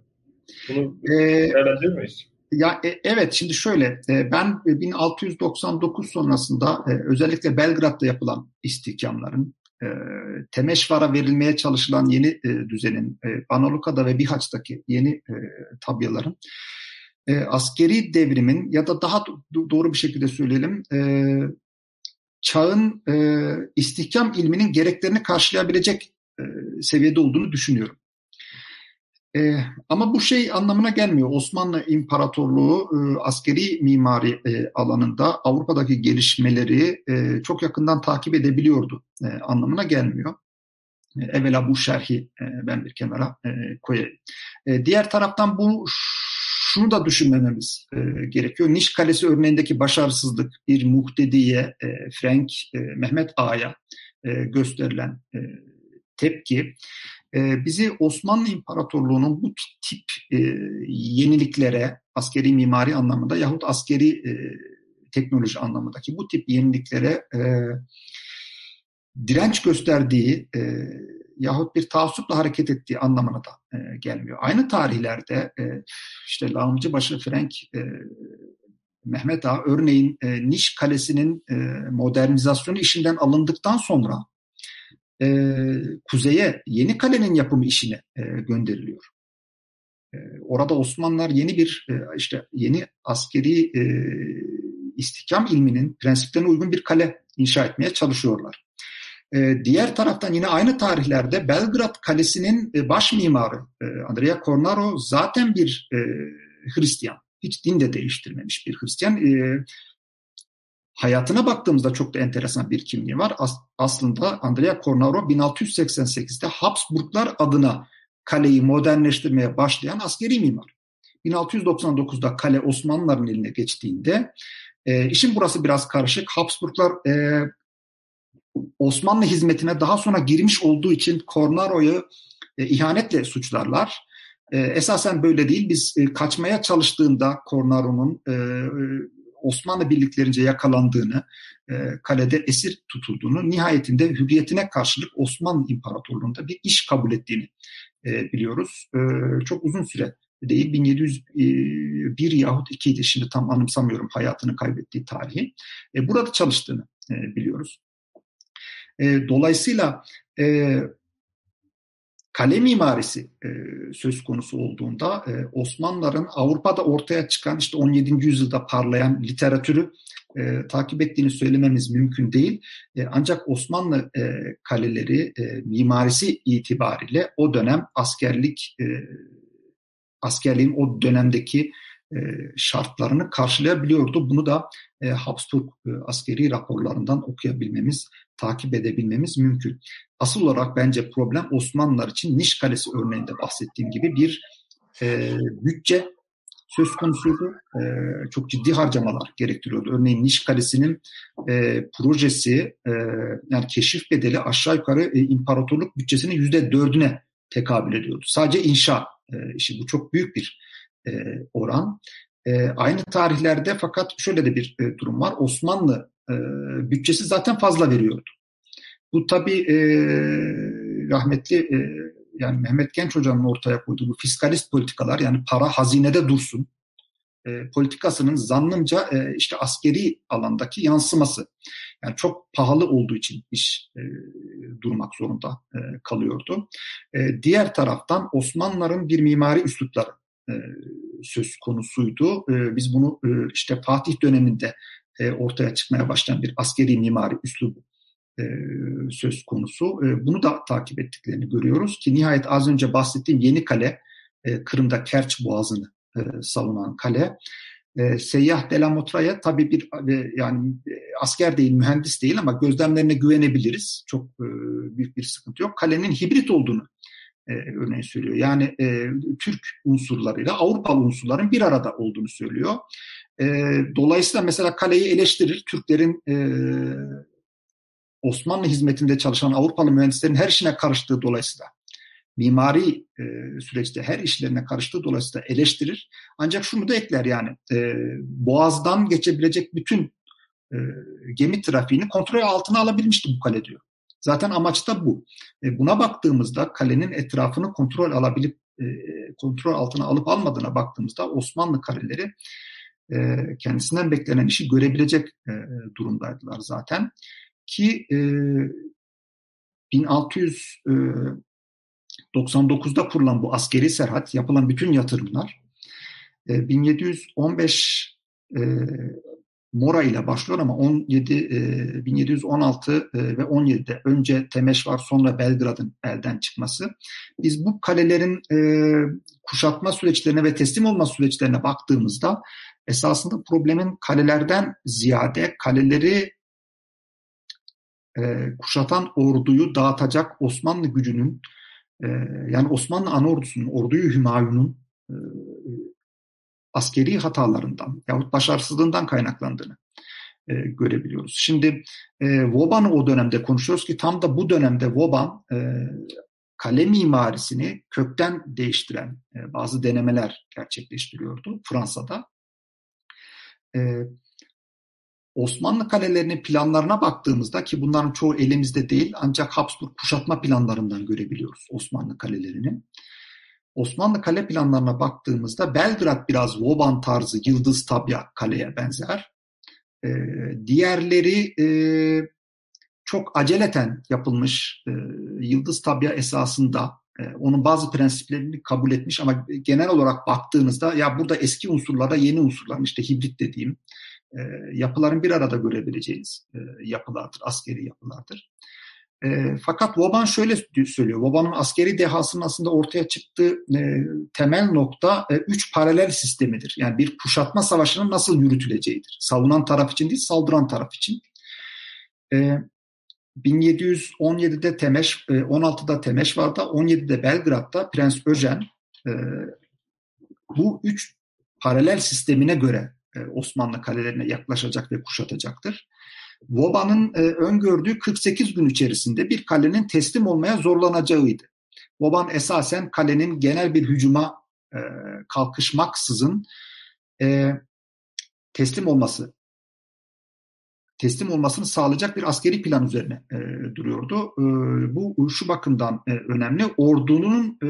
Bunu ee, değerlendirir miyiz? Ya e, evet şimdi şöyle e, ben 1699 sonrasında e, özellikle Belgrad'da yapılan istihkamların e, Temeşvar'a verilmeye çalışılan yeni e, düzenin e, Analuka'da ve Bihaç'taki yeni e, tabyaların e, askeri devrimin ya da daha do- doğru bir şekilde söyleyelim e, çağın e, istihkam ilminin gereklerini karşılayabilecek e, seviyede olduğunu düşünüyorum. E, ama bu şey anlamına gelmiyor. Osmanlı İmparatorluğu e, askeri mimari e, alanında Avrupa'daki gelişmeleri e, çok yakından takip edebiliyordu e, anlamına gelmiyor. E, evvela bu şerhi e, ben bir kenara e, koyayım. E, diğer taraftan bu şunu da düşünmememiz e, gerekiyor. Niş Kalesi örneğindeki başarısızlık bir muhtediye, e, Frank, e, Mehmet Ağa'ya e, gösterilen e, tepki e, bizi Osmanlı İmparatorluğu'nun bu tip e, yeniliklere, askeri mimari anlamında yahut askeri e, teknoloji anlamındaki bu tip yeniliklere e, direnç gösterdiği e, yahut bir taassupla hareket ettiği anlamına da e, gelmiyor. Aynı tarihlerde e, işte Lağımcıbaşı Frank e, Mehmet Ağa örneğin e, Niş Kalesi'nin e, modernizasyonu işinden alındıktan sonra e, kuzeye Yeni Kale'nin yapımı işine e, gönderiliyor. E, orada Osmanlılar yeni bir e, işte yeni askeri e, istihkam ilminin prensiplerine uygun bir kale inşa etmeye çalışıyorlar. E, diğer taraftan yine aynı tarihlerde Belgrad Kalesi'nin e, baş mimarı e, Andrea Cornaro zaten bir e, Hristiyan. Hiç din de değiştirmemiş bir Hristiyan. Hayatına baktığımızda çok da enteresan bir kimliği var. As, aslında Andrea Cornaro 1688'de Habsburglar adına kaleyi modernleştirmeye başlayan askeri mimar. 1699'da kale Osmanlıların eline geçtiğinde işin burası biraz karışık. Habsburglar Osmanlı hizmetine daha sonra girmiş olduğu için Cornaro'yu e, ihanetle suçlarlar. E, esasen böyle değil. Biz e, kaçmaya çalıştığında Cornaro'nun e, Osmanlı birliklerince yakalandığını, e, kalede esir tutulduğunu, nihayetinde hürriyetine karşılık Osmanlı İmparatorluğu'nda bir iş kabul ettiğini e, biliyoruz. E, çok uzun süre değil 1701 e, yahut 2'ydi şimdi tam anımsamıyorum hayatını kaybettiği tarihi. E, burada çalıştığını e, biliyoruz. E, dolayısıyla e, kale mimarisi e, söz konusu olduğunda e, Osmanlıların Avrupa'da ortaya çıkan işte 17. yüzyılda parlayan literatürü e, takip ettiğini söylememiz mümkün değil. E, ancak Osmanlı e, kaleleri e, mimarisi itibariyle o dönem askerlik e, askerliğin o dönemdeki e, şartlarını karşılayabiliyordu. Bunu da e, Habsburg e, askeri raporlarından okuyabilmemiz, takip edebilmemiz mümkün. Asıl olarak bence problem Osmanlılar için Niş Kalesi örneğinde bahsettiğim gibi bir e, bütçe söz konusuydu. E, çok ciddi harcamalar gerektiriyordu. Örneğin Niş Kalesi'nin e, projesi e, yani keşif bedeli aşağı yukarı e, imparatorluk bütçesinin yüzde dördüne tekabül ediyordu. Sadece inşa e, işi bu çok büyük bir e, oran. E, aynı tarihlerde fakat şöyle de bir e, durum var. Osmanlı bütçesi zaten fazla veriyordu. Bu tabii e, rahmetli e, yani Mehmet Genç Hoca'nın ortaya koyduğu bu fiskalist politikalar yani para hazinede dursun e, politikasının zannımca e, işte askeri alandaki yansıması. Yani çok pahalı olduğu için iş e, durmak zorunda e, kalıyordu. E, diğer taraftan Osmanlıların bir mimari üslupları e, söz konusuydu. E, biz bunu e, işte Fatih döneminde e, ortaya çıkmaya başlayan bir askeri mimari üslubu e, söz konusu. E, bunu da takip ettiklerini görüyoruz ki nihayet az önce bahsettiğim Yeni Kale, Kırım'da Kerç Boğazı'nı savunan kale. E, Seyyah Delamotra'ya tabii bir yani asker değil, mühendis değil ama gözlemlerine güvenebiliriz. Çok büyük bir sıkıntı yok. Kalenin hibrit olduğunu e, örneğin söylüyor. Yani e, Türk unsurlarıyla Avrupalı unsurların bir arada olduğunu söylüyor. E, dolayısıyla mesela kaleyi eleştirir. Türklerin e, Osmanlı hizmetinde çalışan Avrupalı mühendislerin her işine karıştığı dolayısıyla mimari e, süreçte her işlerine karıştığı dolayısıyla eleştirir. Ancak şunu da ekler yani e, boğazdan geçebilecek bütün e, gemi trafiğini kontrol altına alabilmişti bu kale diyor. Zaten amaç da bu. E, buna baktığımızda kalenin etrafını kontrol alabilip e, kontrol altına alıp almadığına baktığımızda Osmanlı kaleleri e, kendisinden beklenen işi görebilecek e, durumdaydılar zaten. Ki e, 1699'da kurulan bu askeri serhat yapılan bütün yatırımlar e, 1715 e, Mora ile başlıyor ama 17 e, 1716 e, ve 17'de önce Temeş var sonra Belgrad'ın elden çıkması. Biz bu kalelerin e, kuşatma süreçlerine ve teslim olma süreçlerine baktığımızda esasında problemin kalelerden ziyade kaleleri e, kuşatan orduyu dağıtacak Osmanlı gücünün e, yani Osmanlı anordusunun, orduyu Hümayun'un e, askeri hatalarından yahut başarısızlığından kaynaklandığını e, görebiliyoruz. Şimdi e, Vauban'ı o dönemde konuşuyoruz ki tam da bu dönemde Vauban e, kale mimarisini kökten değiştiren e, bazı denemeler gerçekleştiriyordu Fransa'da. E, Osmanlı kalelerinin planlarına baktığımızda ki bunların çoğu elimizde değil ancak Habsburg kuşatma planlarından görebiliyoruz Osmanlı kalelerini. Osmanlı kale planlarına baktığımızda Belgrad biraz Voban tarzı Yıldız Tabya kaleye benzer. Ee, diğerleri e, çok aceleten yapılmış e, Yıldız Tabya esasında onun bazı prensiplerini kabul etmiş ama genel olarak baktığınızda ya burada eski unsurlara yeni unsurlar işte hibrit dediğim e, yapıların bir arada görebileceğiniz e, yapılardır, askeri yapılardır. E, fakat Vauban şöyle söylüyor. Vauban'ın askeri dehasının aslında ortaya çıktığı temel nokta üç paralel sistemidir. Yani bir kuşatma savaşının nasıl yürütüleceğidir. Savunan taraf için değil, saldıran taraf için. 1717'de Temeş, 16'da Temeşvar'da, 17'de Belgrad'da Prens Öjen e, bu üç paralel sistemine göre e, Osmanlı kalelerine yaklaşacak ve kuşatacaktır. Voba'nın e, öngördüğü 48 gün içerisinde bir kalenin teslim olmaya zorlanacağıydı. Voban esasen kalenin genel bir hücuma e, kalkışmaksızın e, teslim olması teslim olmasını sağlayacak bir askeri plan üzerine e, duruyordu. E, bu şu bakımdan e, önemli. Ordunun e,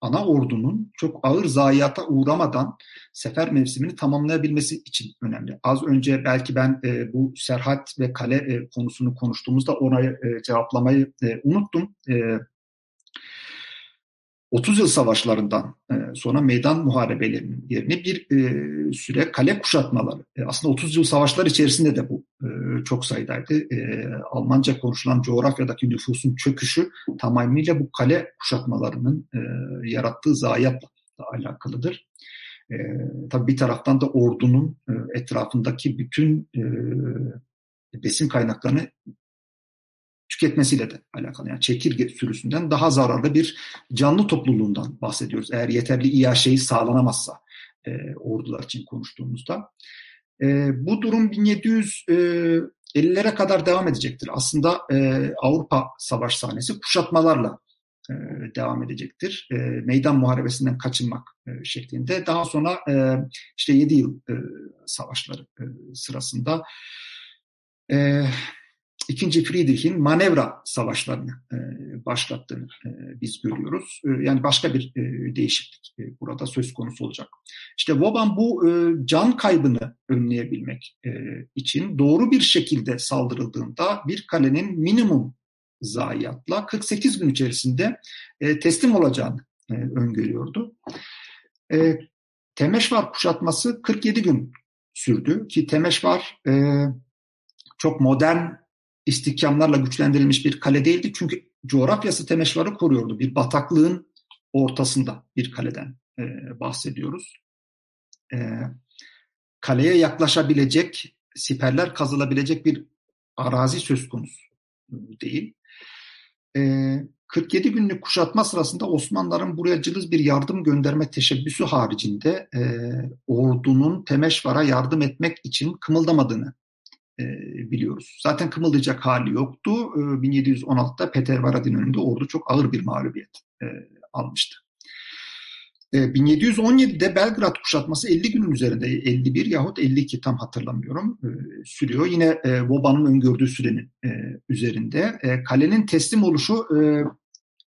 ana ordunun çok ağır zayiata uğramadan sefer mevsimini tamamlayabilmesi için önemli. Az önce belki ben e, bu serhat ve kale e, konusunu konuştuğumuzda orayı e, cevaplamayı e, unuttum. E, 30 yıl savaşlarından e, sonra meydan muharebelerinin yerine bir e, süre kale kuşatmaları. E, aslında 30 yıl savaşlar içerisinde de bu çok sayıdaydı. Almanca konuşulan coğrafyadaki nüfusun çöküşü tamamıyla bu kale kuşatmalarının yarattığı zayiatla alakalıdır. E, tabii bir taraftan da ordunun etrafındaki bütün besin kaynaklarını tüketmesiyle de alakalı. Yani çekirge sürüsünden daha zararlı bir canlı topluluğundan bahsediyoruz. Eğer yeterli iaşeyi sağlanamazsa e, ordular için konuştuğumuzda. E, bu durum 1750'lere e, kadar devam edecektir. Aslında e, Avrupa savaş sahnesi kuşatmalarla e, devam edecektir. E, meydan muharebesinden kaçınmak e, şeklinde. Daha sonra e, işte 7 yıl e, savaşları e, sırasında e, İkinci Friedrich'in manevra savaşlarını e, başlattığını e, biz görüyoruz. E, yani başka bir değişiklik burada söz konusu olacak. İşte Vauban bu can kaybını önleyebilmek için doğru bir şekilde saldırıldığında bir kalenin minimum zayiatla 48 gün içerisinde teslim olacağını öngörüyordu. E, Temeşvar kuşatması 47 gün sürdü ki Temeşvar çok modern istihkamlarla güçlendirilmiş bir kale değildi. Çünkü coğrafyası Temeşvar'ı koruyordu. Bir bataklığın ortasında bir kaleden e, bahsediyoruz. E, kaleye yaklaşabilecek, siperler kazılabilecek bir arazi söz konusu değil. E, 47 günlük kuşatma sırasında Osmanlıların buraya cılız bir yardım gönderme teşebbüsü haricinde e, ordunun Temeşvar'a yardım etmek için kımıldamadığını e, biliyoruz. Zaten kımıldayacak hali yoktu. E, 1716'da Peter Varadin önünde ordu çok ağır bir mağlubiyet e, almıştı. E, 1717'de Belgrad kuşatması 50 günün üzerinde 51 yahut 52 tam hatırlamıyorum e, sürüyor. Yine e, Vauban'ın öngördüğü sürenin e, üzerinde. E, kalenin teslim oluşu e,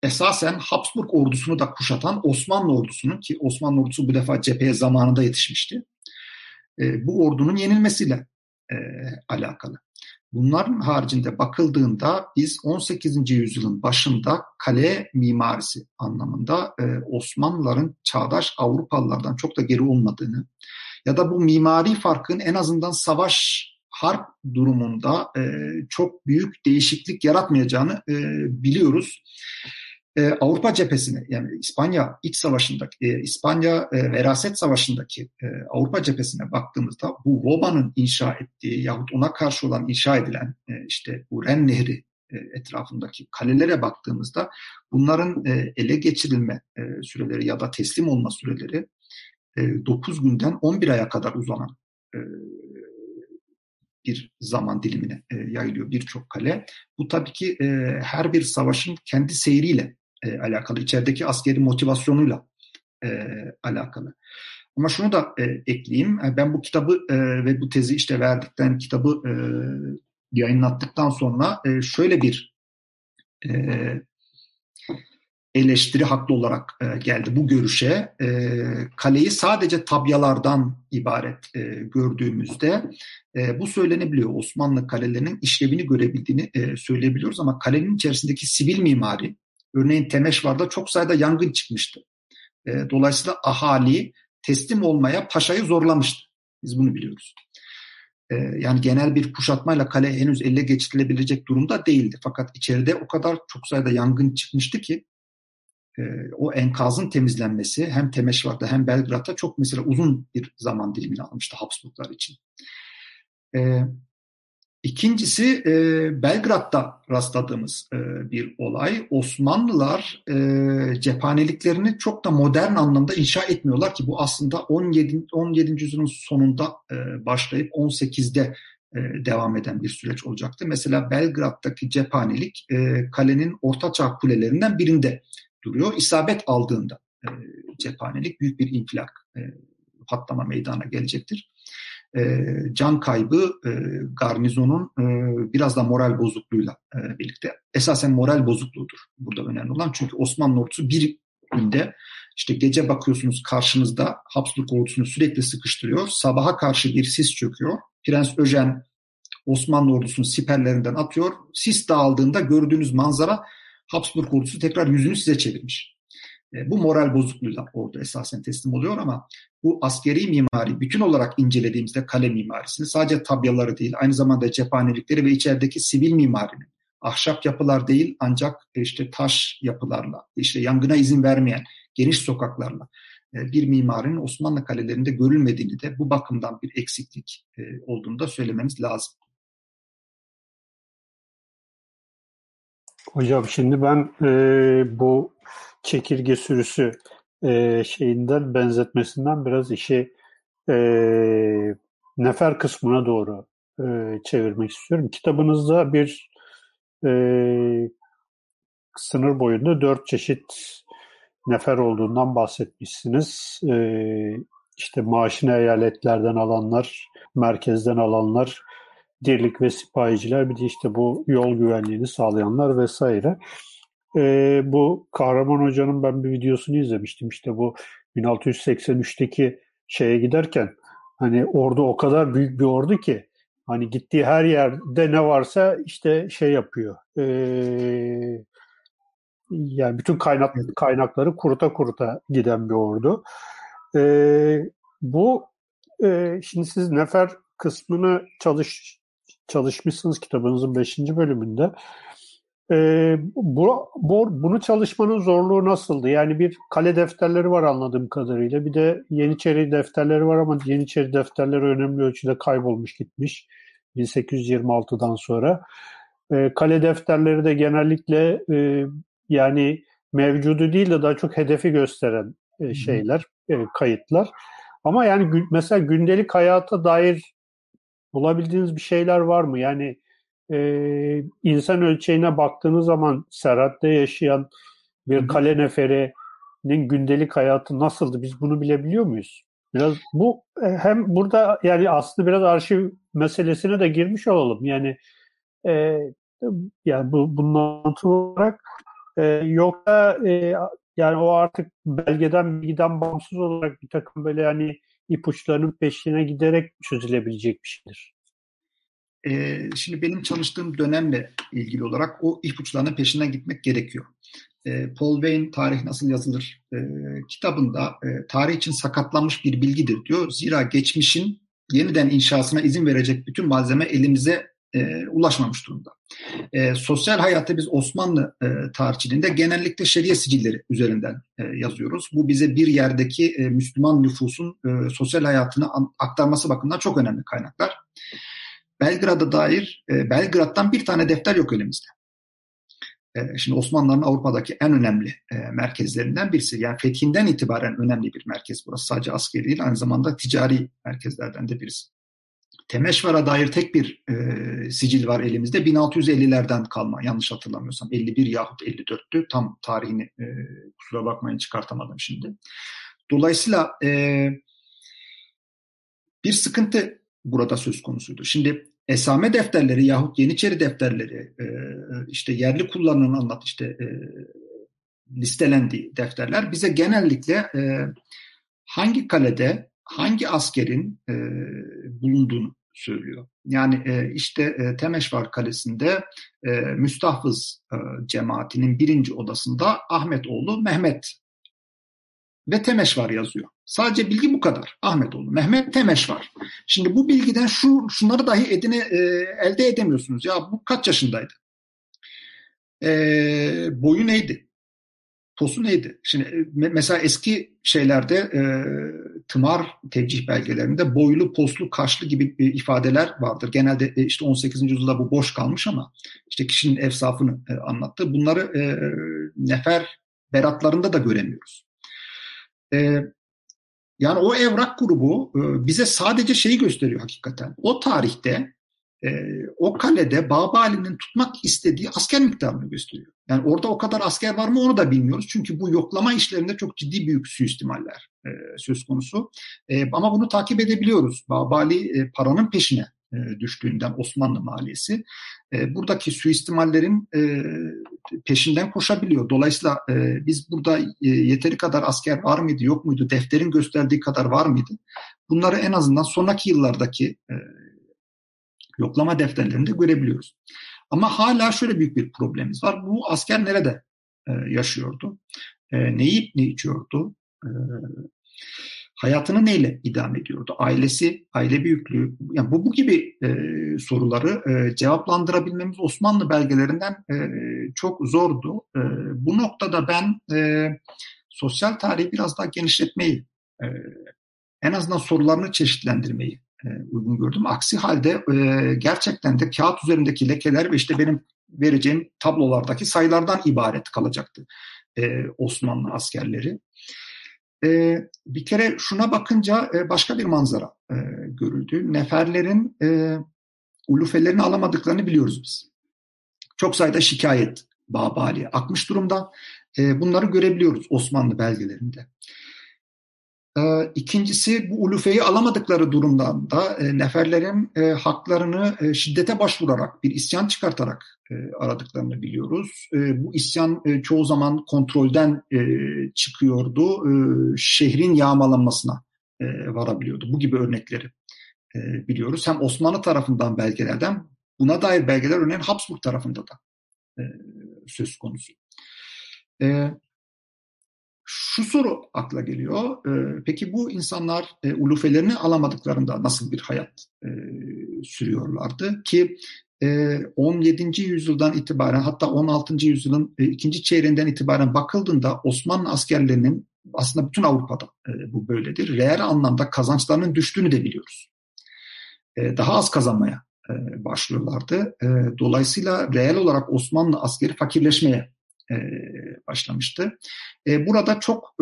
esasen Habsburg ordusunu da kuşatan Osmanlı ordusunun ki Osmanlı ordusu bu defa cepheye zamanında yetişmişti. E, bu ordunun yenilmesiyle e, alakalı. Bunların haricinde bakıldığında biz 18. yüzyılın başında kale mimarisi anlamında e, Osmanlıların çağdaş Avrupalılardan çok da geri olmadığını ya da bu mimari farkın en azından savaş harp durumunda e, çok büyük değişiklik yaratmayacağını e, biliyoruz e, Avrupa cephesine yani İspanya iç savaşındaki, e, İspanya e, veraset savaşındaki e, Avrupa cephesine baktığımızda bu Voba'nın inşa ettiği yahut ona karşı olan inşa edilen e, işte bu Ren Nehri e, etrafındaki kalelere baktığımızda bunların e, ele geçirilme e, süreleri ya da teslim olma süreleri e, 9 günden 11 aya kadar uzanan bir zaman dilimine yayılıyor birçok kale. Bu tabii ki her bir savaşın kendi seyriyle e, alakalı, içerideki askeri motivasyonuyla e, alakalı. Ama şunu da e, ekleyeyim. E, ben bu kitabı e, ve bu tezi işte verdikten kitabı e, yayınlattıktan sonra e, şöyle bir e, eleştiri haklı olarak e, geldi bu görüşe. E, kaleyi sadece tabyalardan ibaret e, gördüğümüzde e, bu söylenebiliyor. Osmanlı kalelerinin işlevini görebildiğini e, söyleyebiliyoruz ama kalenin içerisindeki sivil mimari, Örneğin Temeşvar'da çok sayıda yangın çıkmıştı. E, dolayısıyla ahali teslim olmaya paşayı zorlamıştı. Biz bunu biliyoruz. e, yani genel bir kuşatmayla kale henüz elle geçirilebilecek durumda değildi. Fakat içeride o kadar çok sayıda yangın çıkmıştı ki e, o enkazın temizlenmesi hem Temeşvar'da hem Belgrad'da çok mesela uzun bir zaman dilimini almıştı Habsburglar için. E, İkincisi e, Belgrad'da rastladığımız e, bir olay. Osmanlılar e, cephaneliklerini çok da modern anlamda inşa etmiyorlar ki bu aslında 17. 17. yüzyılın sonunda e, başlayıp 18'de e, devam eden bir süreç olacaktı. Mesela Belgrad'daki cephanelik e, kalenin ortaçağ kulelerinden birinde duruyor. İsabet aldığında e, cephanelik büyük bir infilak, e, patlama meydana gelecektir e, can kaybı e, garnizonun e, biraz da moral bozukluğuyla e, birlikte. Esasen moral bozukluğudur burada önemli olan. Çünkü Osmanlı ordusu bir günde işte gece bakıyorsunuz karşınızda Habsburg ordusunu sürekli sıkıştırıyor. Sabaha karşı bir sis çöküyor. Prens Öjen Osmanlı ordusunu siperlerinden atıyor. Sis dağıldığında gördüğünüz manzara Habsburg ordusu tekrar yüzünü size çevirmiş. E, bu moral bozukluğuyla orada esasen teslim oluyor ama bu askeri mimari bütün olarak incelediğimizde kale mimarisini sadece tabyaları değil aynı zamanda cephanelikleri ve içerideki sivil mimarinin ahşap yapılar değil ancak işte taş yapılarla işte yangına izin vermeyen geniş sokaklarla e, bir mimarinin Osmanlı kalelerinde görülmediğini de bu bakımdan bir eksiklik e, olduğunu da söylememiz lazım. Hocam şimdi ben e, bu çekirge sürüsü e, şeyinden benzetmesinden biraz işi e, nefer kısmına doğru e, çevirmek istiyorum. Kitabınızda bir e, sınır boyunda dört çeşit nefer olduğundan bahsetmişsiniz. E, işte maaşını eyaletlerden alanlar, merkezden alanlar, dirlik ve sipahiciler bir de işte bu yol güvenliğini sağlayanlar vesaire e, bu Kahraman Hoca'nın ben bir videosunu izlemiştim. İşte bu 1683'teki şeye giderken hani ordu o kadar büyük bir ordu ki hani gittiği her yerde ne varsa işte şey yapıyor. E, yani bütün kaynak kaynakları kuruta kuruta giden bir ordu. E, bu e, şimdi siz nefer kısmını çalış çalışmışsınız kitabınızın 5. bölümünde. E, bu, bu, bunu çalışmanın zorluğu nasıldı? Yani bir kale defterleri var anladığım kadarıyla. Bir de Yeniçeri defterleri var ama Yeniçeri defterleri önemli ölçüde kaybolmuş gitmiş 1826'dan sonra. E, kale defterleri de genellikle e, yani mevcudu değil de daha çok hedefi gösteren e, şeyler, e, kayıtlar. Ama yani mesela gündelik hayata dair bulabildiğiniz bir şeyler var mı? Yani e, insan ölçeğine baktığınız zaman Serhat'ta yaşayan bir kale neferinin gündelik hayatı nasıldı? Biz bunu bilebiliyor muyuz? Biraz bu e, hem burada yani aslında biraz arşiv meselesine de girmiş olalım. Yani e, yani bu bunun olarak e, yoksa e, yani o artık belgeden bilgiden bağımsız olarak bir takım böyle yani ipuçlarının peşine giderek çözülebilecek bir şeydir. E, şimdi benim çalıştığım dönemle ilgili olarak o ipuçlarının peşinden gitmek gerekiyor. E, Paul Wayne Tarih Nasıl Yazılır e, kitabında e, tarih için sakatlanmış bir bilgidir diyor. Zira geçmişin yeniden inşasına izin verecek bütün malzeme elimize e, ulaşmamış durumda. Sosyal hayatta biz Osmanlı e, tarihçiliğinde genellikle şeriye sicilleri üzerinden e, yazıyoruz. Bu bize bir yerdeki Müslüman nüfusun sosyal hayatını aktarması bakımından çok önemli kaynaklar. Belgrad'a dair e, Belgrad'dan bir tane defter yok elimizde. E, şimdi Osmanlıların Avrupa'daki en önemli e, merkezlerinden birisi. Yani fethinden itibaren önemli bir merkez burası. Sadece askeri değil aynı zamanda ticari merkezlerden de birisi. Temeşvar'a dair tek bir e, sicil var elimizde. 1650'lerden kalma yanlış hatırlamıyorsam. 51 yahut 54'tü. Tam tarihini e, kusura bakmayın çıkartamadım şimdi. Dolayısıyla e, bir sıkıntı burada söz konusuydu. Şimdi esame defterleri yahut Yeniçeri defterleri e, işte yerli kullanılan anlat işte e, listelendiği defterler bize genellikle e, hangi kalede hangi askerin e, bulunduğunu söylüyor. Yani e, işte e, Temeşvar Kalesi'nde e, Müstahfız cemaatinin birinci odasında Ahmet oğlu Mehmet ve Temeş var yazıyor. Sadece bilgi bu kadar. Ahmetoğlu, Mehmet Temeş var. Şimdi bu bilgiden şu şunları dahi edine e, elde edemiyorsunuz. Ya bu kaç yaşındaydı? E, boyu neydi? Posu neydi? Şimdi e, mesela eski şeylerde e, tımar tevcih belgelerinde boylu, poslu, kaşlı gibi e, ifadeler vardır. Genelde e, işte 18. yüzyılda bu boş kalmış ama işte kişinin evsafını e, anlattı. Bunları e, nefer beratlarında da göremiyoruz. E, yani o evrak grubu e, bize sadece şeyi gösteriyor hakikaten. O tarihte e, o kalede Babali'nin tutmak istediği asker miktarını gösteriyor. Yani orada o kadar asker var mı onu da bilmiyoruz. Çünkü bu yoklama işlerinde çok ciddi büyük suistimaller e, söz konusu. E, ama bunu takip edebiliyoruz. Babali e, paranın peşine düştüğünden Osmanlı maliyesi e, buradaki suistimallerin e, peşinden koşabiliyor. Dolayısıyla e, biz burada e, yeteri kadar asker var mıydı yok muydu defterin gösterdiği kadar var mıydı bunları en azından sonraki yıllardaki e, yoklama defterlerinde görebiliyoruz. Ama hala şöyle büyük bir problemimiz var. Bu asker nerede e, yaşıyordu? E, ne yiyip ne içiyordu? Hayatını neyle idame ediyordu? Ailesi, aile büyüklüğü, yani bu, bu gibi e, soruları e, cevaplandırabilmemiz Osmanlı belgelerinden e, çok zordu. E, bu noktada ben e, sosyal tarihi biraz daha genişletmeyi, e, en azından sorularını çeşitlendirmeyi e, uygun gördüm. Aksi halde e, gerçekten de kağıt üzerindeki lekeler ve işte benim vereceğim tablolardaki sayılardan ibaret kalacaktı e, Osmanlı askerleri. E, bir kere şuna bakınca e, başka bir manzara e, görüldü. Neferlerin e, ulufelerini alamadıklarını biliyoruz biz. Çok sayıda şikayet Babali'ye akmış durumda. E, bunları görebiliyoruz Osmanlı belgelerinde. E, ikincisi bu ulufeyi alamadıkları durumdan da e, neferlerin e, haklarını e, şiddete başvurarak, bir isyan çıkartarak aradıklarını biliyoruz. Bu isyan çoğu zaman kontrolden çıkıyordu, şehrin yağmalanmasına varabiliyordu. Bu gibi örnekleri biliyoruz. Hem Osmanlı tarafından belgelerden, buna dair belgeler örneğin Habsburg tarafında da söz konusu. E, şu soru akla geliyor. E, peki bu insanlar e, ulufelerini alamadıklarında nasıl bir hayat e, sürüyorlardı? Ki 17. yüzyıldan itibaren hatta 16. yüzyılın ikinci çeyreğinden itibaren bakıldığında Osmanlı askerlerinin aslında bütün Avrupa'da bu böyledir. Reel anlamda kazançlarının düştüğünü de biliyoruz. Daha az kazanmaya başlıyorlardı. Dolayısıyla reel olarak Osmanlı askeri fakirleşmeye başlamıştı. Burada çok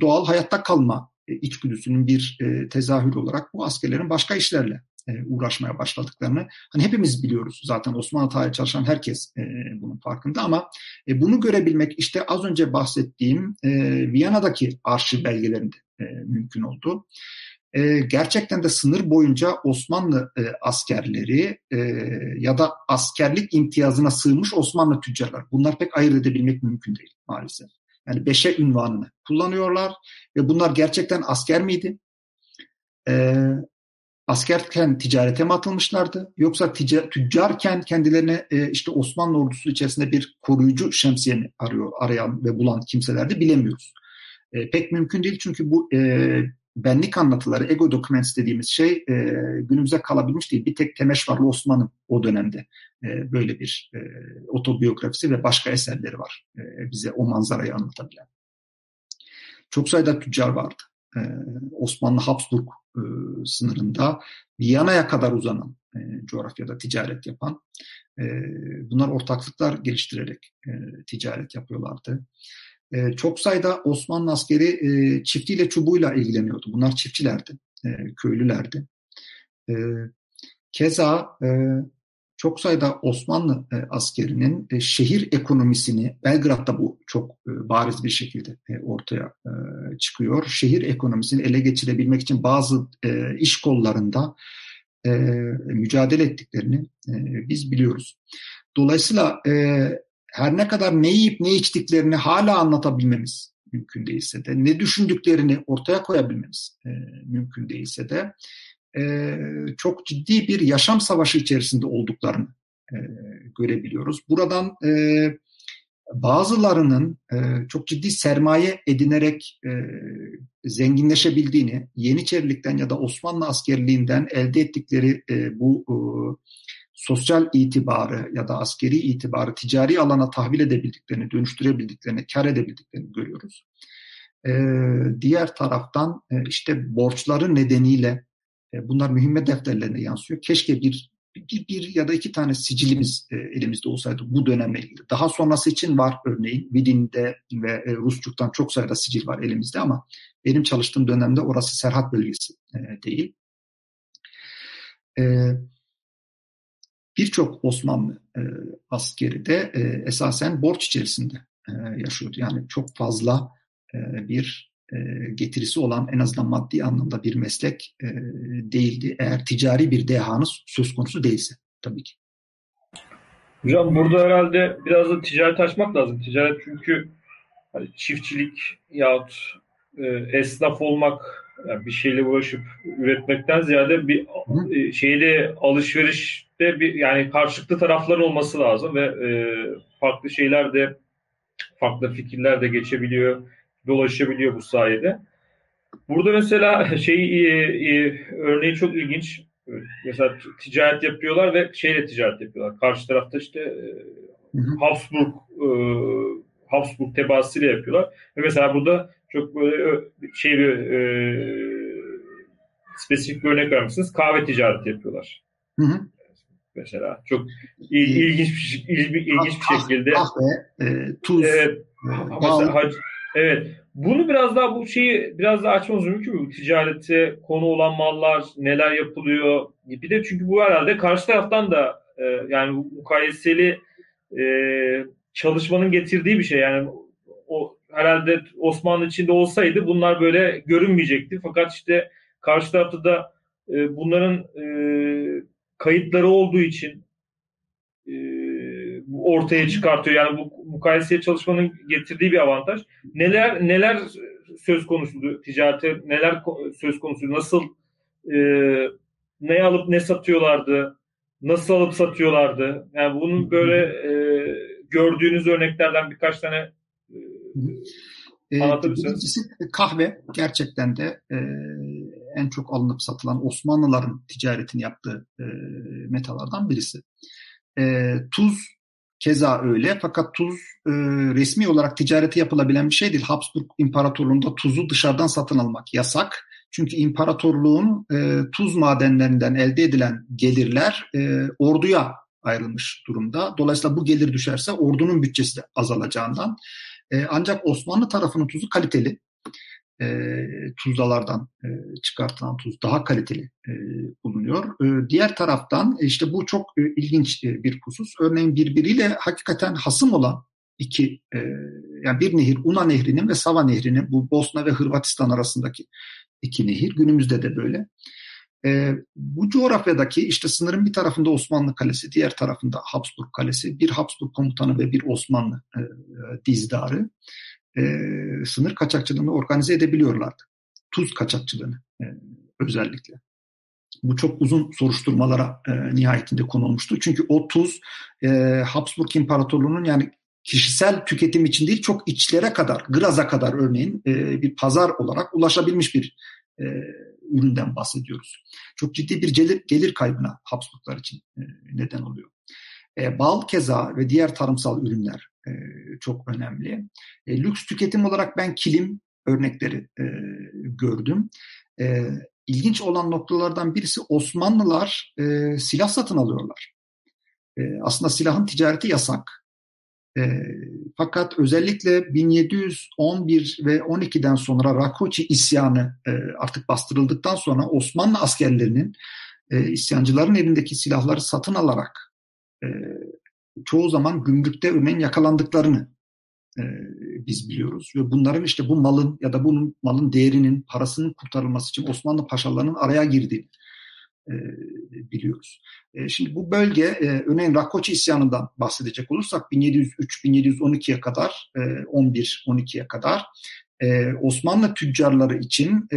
doğal hayatta kalma içgüdüsünün bir tezahürü olarak bu askerlerin başka işlerle e, uğraşmaya başladıklarını hani hepimiz biliyoruz zaten Osmanlı tarihi çalışan herkes e, bunun farkında ama e, bunu görebilmek işte az önce bahsettiğim e, Viyana'daki arşiv belgelerinde e, mümkün oldu. E, gerçekten de sınır boyunca Osmanlı e, askerleri e, ya da askerlik imtiyazına sığmış Osmanlı tüccarlar bunlar pek ayırt edebilmek mümkün değil maalesef. Yani beşe ünvanını kullanıyorlar ve bunlar gerçekten asker miydi? E, askerken ticarete mi atılmışlardı yoksa tica, tüccarken kendilerine e, işte Osmanlı ordusu içerisinde bir koruyucu şemsiye mi arıyor, arayan ve bulan kimselerdi bilemiyoruz. E, pek mümkün değil çünkü bu e, benlik anlatıları, ego documents dediğimiz şey e, günümüze kalabilmiş değil. Bir tek Temeşvarlı Osman'ın o dönemde e, böyle bir e, otobiyografisi ve başka eserleri var e, bize o manzarayı anlatabilen. Çok sayıda tüccar vardı. E, Osmanlı Habsburg e, sınırında Viyana'ya kadar uzanan e, coğrafyada ticaret yapan e, bunlar ortaklıklar geliştirerek e, ticaret yapıyorlardı. E, çok sayıda Osmanlı askeri e, çiftiyle çubuğuyla ilgileniyordu. Bunlar çiftçilerdi, e, köylülerdi. E, keza e, çok sayıda Osmanlı e, askerinin e, şehir ekonomisini, Belgrad'da bu çok e, bariz bir şekilde e, ortaya e, çıkıyor. Şehir ekonomisini ele geçirebilmek için bazı e, iş kollarında e, mücadele ettiklerini e, biz biliyoruz. Dolayısıyla e, her ne kadar ne yiyip ne içtiklerini hala anlatabilmemiz mümkün değilse de, ne düşündüklerini ortaya koyabilmemiz e, mümkün değilse de e, çok ciddi bir yaşam savaşı içerisinde olduklarını e, görebiliyoruz. Buradan e, bazılarının e, çok ciddi sermaye edinerek e, zenginleşebildiğini, Yeniçerilikten ya da Osmanlı askerliğinden elde ettikleri e, bu e, sosyal itibarı ya da askeri itibarı ticari alana tahvil edebildiklerini, dönüştürebildiklerini, kar edebildiklerini görüyoruz. E, diğer taraftan e, işte borçları nedeniyle e, bunlar mühimme defterlerine yansıyor. Keşke bir bir, bir ya da iki tane sicilimiz e, elimizde olsaydı bu dönemle ilgili. Daha sonrası için var örneğin Vidin'de ve e, Rusçuk'tan çok sayıda sicil var elimizde ama benim çalıştığım dönemde orası Serhat bölgesi e, değil. E, Birçok Osmanlı e, askeri de e, esasen borç içerisinde e, yaşıyordu. Yani çok fazla e, bir e, getirisi olan en azından maddi anlamda bir meslek e, değildi. Eğer ticari bir dehanız söz konusu değilse tabii ki. Hocam burada herhalde biraz da ticaret açmak lazım. Ticaret çünkü hani çiftçilik yahut e, esnaf olmak yani bir şeyle uğraşıp üretmekten ziyade bir e, şeyde alışverişte bir yani karşılıklı taraflar olması lazım ve e, farklı şeyler de farklı fikirler de geçebiliyor dolaşabiliyor bu sayede. Burada mesela şey e, e, örneği çok ilginç. Mesela ticaret yapıyorlar ve şeyle ticaret yapıyorlar. Karşı tarafta işte e, Habsburg e, Habsburg tebaasıyla yapıyorlar. Ve mesela burada çok böyle şey bir e, spesifik bir örnek vermişsiniz. Kahve ticareti yapıyorlar. Hı hı. Mesela çok il, ilginç bir ilginç, ilginç bir şekilde kahve, e, tuz, evet, mesela, hac, Evet. Bunu biraz daha bu şeyi biraz daha açmamız mümkün mü? Bu ticarete konu olan mallar neler yapılıyor? Bir de çünkü bu herhalde karşı taraftan da e, yani mukayeseli e, çalışmanın getirdiği bir şey. Yani o herhalde Osmanlı içinde olsaydı bunlar böyle görünmeyecekti. Fakat işte karşı tarafta da e, bunların e, kayıtları olduğu için e, ortaya çıkartıyor. Yani bu mukayeseye çalışmanın getirdiği bir avantaj. Neler neler söz konusuydu ticarete, neler söz konusuydu, nasıl e, ne alıp ne satıyorlardı, nasıl alıp satıyorlardı. Yani bunun böyle e, gördüğünüz örneklerden birkaç tane e, Birincisi kahve gerçekten de e, en çok alınıp satılan Osmanlıların ticaretini yaptığı e, metalardan birisi. E, tuz Keza öyle fakat tuz e, resmi olarak ticareti yapılabilen bir şey değil. Habsburg İmparatorluğu'nda tuzu dışarıdan satın almak yasak. Çünkü imparatorluğun e, tuz madenlerinden elde edilen gelirler e, orduya ayrılmış durumda. Dolayısıyla bu gelir düşerse ordunun bütçesi de azalacağından. E, ancak Osmanlı tarafının tuzu kaliteli e, tuzlalardan e, çıkartılan tuz daha kaliteli e, bulunuyor. E, diğer taraftan e, işte bu çok e, ilginç e, bir husus. Örneğin birbiriyle hakikaten hasım olan iki e, yani bir nehir Una Nehri'nin ve Sava Nehri'nin bu Bosna ve Hırvatistan arasındaki iki nehir günümüzde de böyle. E, bu coğrafyadaki işte sınırın bir tarafında Osmanlı Kalesi, diğer tarafında Habsburg Kalesi, bir Habsburg komutanı ve bir Osmanlı e, dizdarı e, sınır kaçakçılığını organize edebiliyorlardı. Tuz kaçakçılığını e, özellikle. Bu çok uzun soruşturmalara e, nihayetinde konu olmuştu. Çünkü o tuz e, Habsburg İmparatorluğu'nun yani kişisel tüketim için değil çok içlere kadar, Graz'a kadar örneğin e, bir pazar olarak ulaşabilmiş bir e, üründen bahsediyoruz. Çok ciddi bir gelir, gelir kaybına Habsburglar için e, neden oluyor. E, bal keza ve diğer tarımsal ürünler e, çok önemli. E, lüks tüketim olarak ben kilim örnekleri e, gördüm. E, ilginç olan noktalardan birisi Osmanlılar e, silah satın alıyorlar. E, aslında silahın ticareti yasak. E, fakat özellikle 1711 ve 12'den sonra Rakoçi isyanı e, artık bastırıldıktan sonra Osmanlı askerlerinin e, isyancıların elindeki silahları satın alarak e, çoğu zaman gümrükte örneğin yakalandıklarını e, biz biliyoruz. Ve bunların işte bu malın ya da bunun malın değerinin, parasının kurtarılması için Osmanlı paşalarının araya girdiğini e, biliyoruz. E, şimdi bu bölge, e, örneğin Rakoçi isyanından bahsedecek olursak 1703-1712'ye kadar, e, 11-12'ye kadar Osmanlı tüccarları için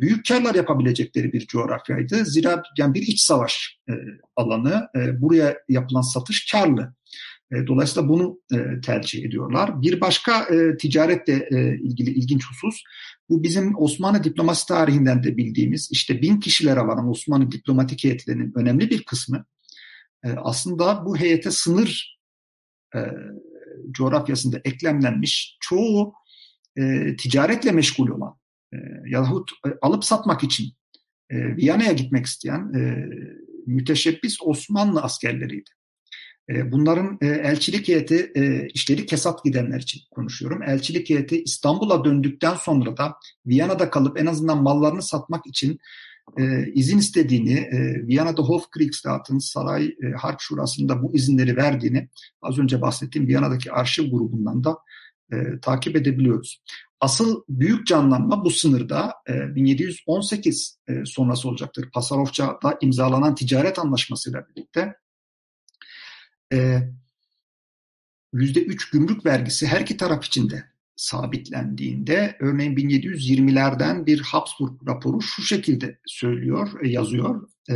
büyük karlar yapabilecekleri bir coğrafyaydı. Zira yani bir iç savaş alanı, buraya yapılan satış karlı. E, dolayısıyla bunu e, tercih ediyorlar. Bir başka e, ticaretle ilgili ilginç husus, bu bizim Osmanlı diplomasi tarihinden de bildiğimiz, işte bin kişilere varan Osmanlı diplomatik heyetlerinin önemli bir kısmı aslında bu heyete sınır coğrafyasında eklemlenmiş çoğu ticaretle meşgul olan yahut alıp satmak için Viyana'ya gitmek isteyen müteşebbis Osmanlı askerleriydi. E, bunların e, elçilik heyeti, e, işleri kesat gidenler için konuşuyorum. Elçilik heyeti İstanbul'a döndükten sonra da Viyana'da kalıp en azından mallarını satmak için izin istediğini, Viyana'da Hofkriegsrat'ın saray harp şurasında bu izinleri verdiğini az önce bahsettiğim Viyana'daki arşiv grubundan da takip edebiliyoruz. Asıl büyük canlanma bu sınırda 1718 sonrası olacaktır. Pasarofça'da imzalanan ticaret anlaşmasıyla birlikte %3 gümrük vergisi her iki taraf için de sabitlendiğinde örneğin 1720'lerden bir Habsburg raporu şu şekilde söylüyor, yazıyor. E,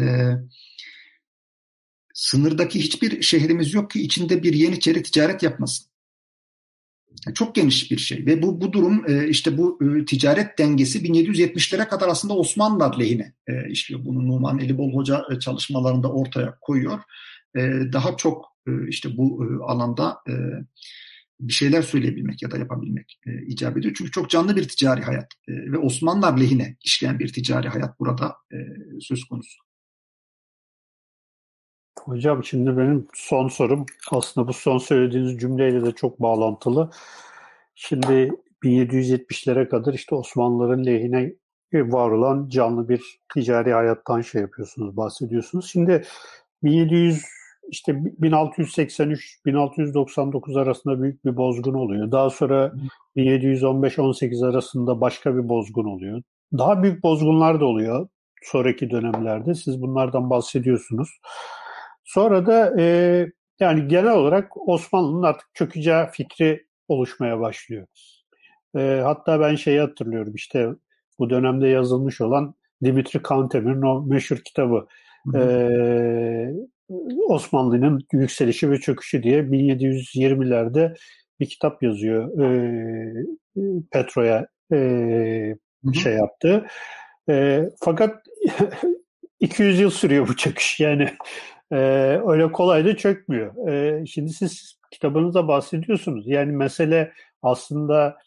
sınırdaki hiçbir şehrimiz yok ki içinde bir yeniçeri ticaret yapmasın. Çok geniş bir şey ve bu bu durum e, işte bu e, ticaret dengesi 1770'lere kadar aslında Osmanlılar lehine e, işliyor. Bunu Numan Elibol Hoca çalışmalarında ortaya koyuyor. Daha çok işte bu alanda bir şeyler söyleyebilmek ya da yapabilmek icap ediyor. Çünkü çok canlı bir ticari hayat ve Osmanlılar lehine işleyen bir ticari hayat burada söz konusu. Hocam şimdi benim son sorum aslında bu son söylediğiniz cümleyle de çok bağlantılı. Şimdi 1770'lere kadar işte Osmanlıların lehine var olan canlı bir ticari hayattan şey yapıyorsunuz, bahsediyorsunuz. Şimdi 1700 işte 1683-1699 arasında büyük bir bozgun oluyor. Daha sonra 1715-18 arasında başka bir bozgun oluyor. Daha büyük bozgunlar da oluyor sonraki dönemlerde. Siz bunlardan bahsediyorsunuz. Sonra da e, yani genel olarak Osmanlı'nın artık çökeceği fikri oluşmaya başlıyor. E, hatta ben şeyi hatırlıyorum işte bu dönemde yazılmış olan Dimitri Kantemir'in o meşhur kitabı. Hı E, Osmanlı'nın yükselişi ve çöküşü diye 1720'lerde bir kitap yazıyor. E, Petro'ya e, şey yaptı. E, fakat 200 yıl sürüyor bu çöküş. Yani e, öyle kolay da çökmüyor. E, şimdi siz kitabınızda bahsediyorsunuz. Yani mesele aslında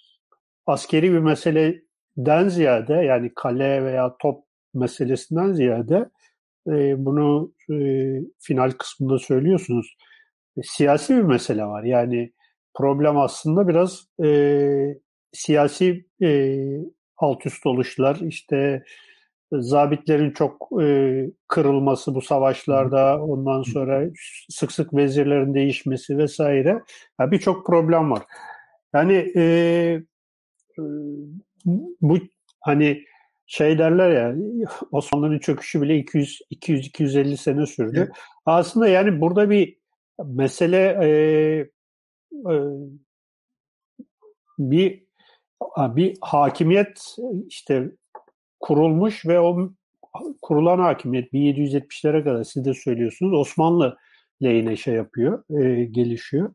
askeri bir meseleden ziyade yani kale veya top meselesinden ziyade e, bunu e, final kısmında söylüyorsunuz. E, siyasi bir mesele var. Yani problem aslında biraz e, siyasi e, alt üst oluşlar, işte zabitlerin çok e, kırılması bu savaşlarda, ondan sonra sık sık vezirlerin değişmesi vesaire. Yani Birçok problem var. Yani e, e bu hani şey derler ya Osmanlı'nın çöküşü bile 200 200 250 sene sürdü. Evet. Aslında yani burada bir mesele e, e, bir bir hakimiyet işte kurulmuş ve o kurulan hakimiyet 1770'lere kadar siz de söylüyorsunuz Osmanlı lehine şey yapıyor, e, gelişiyor.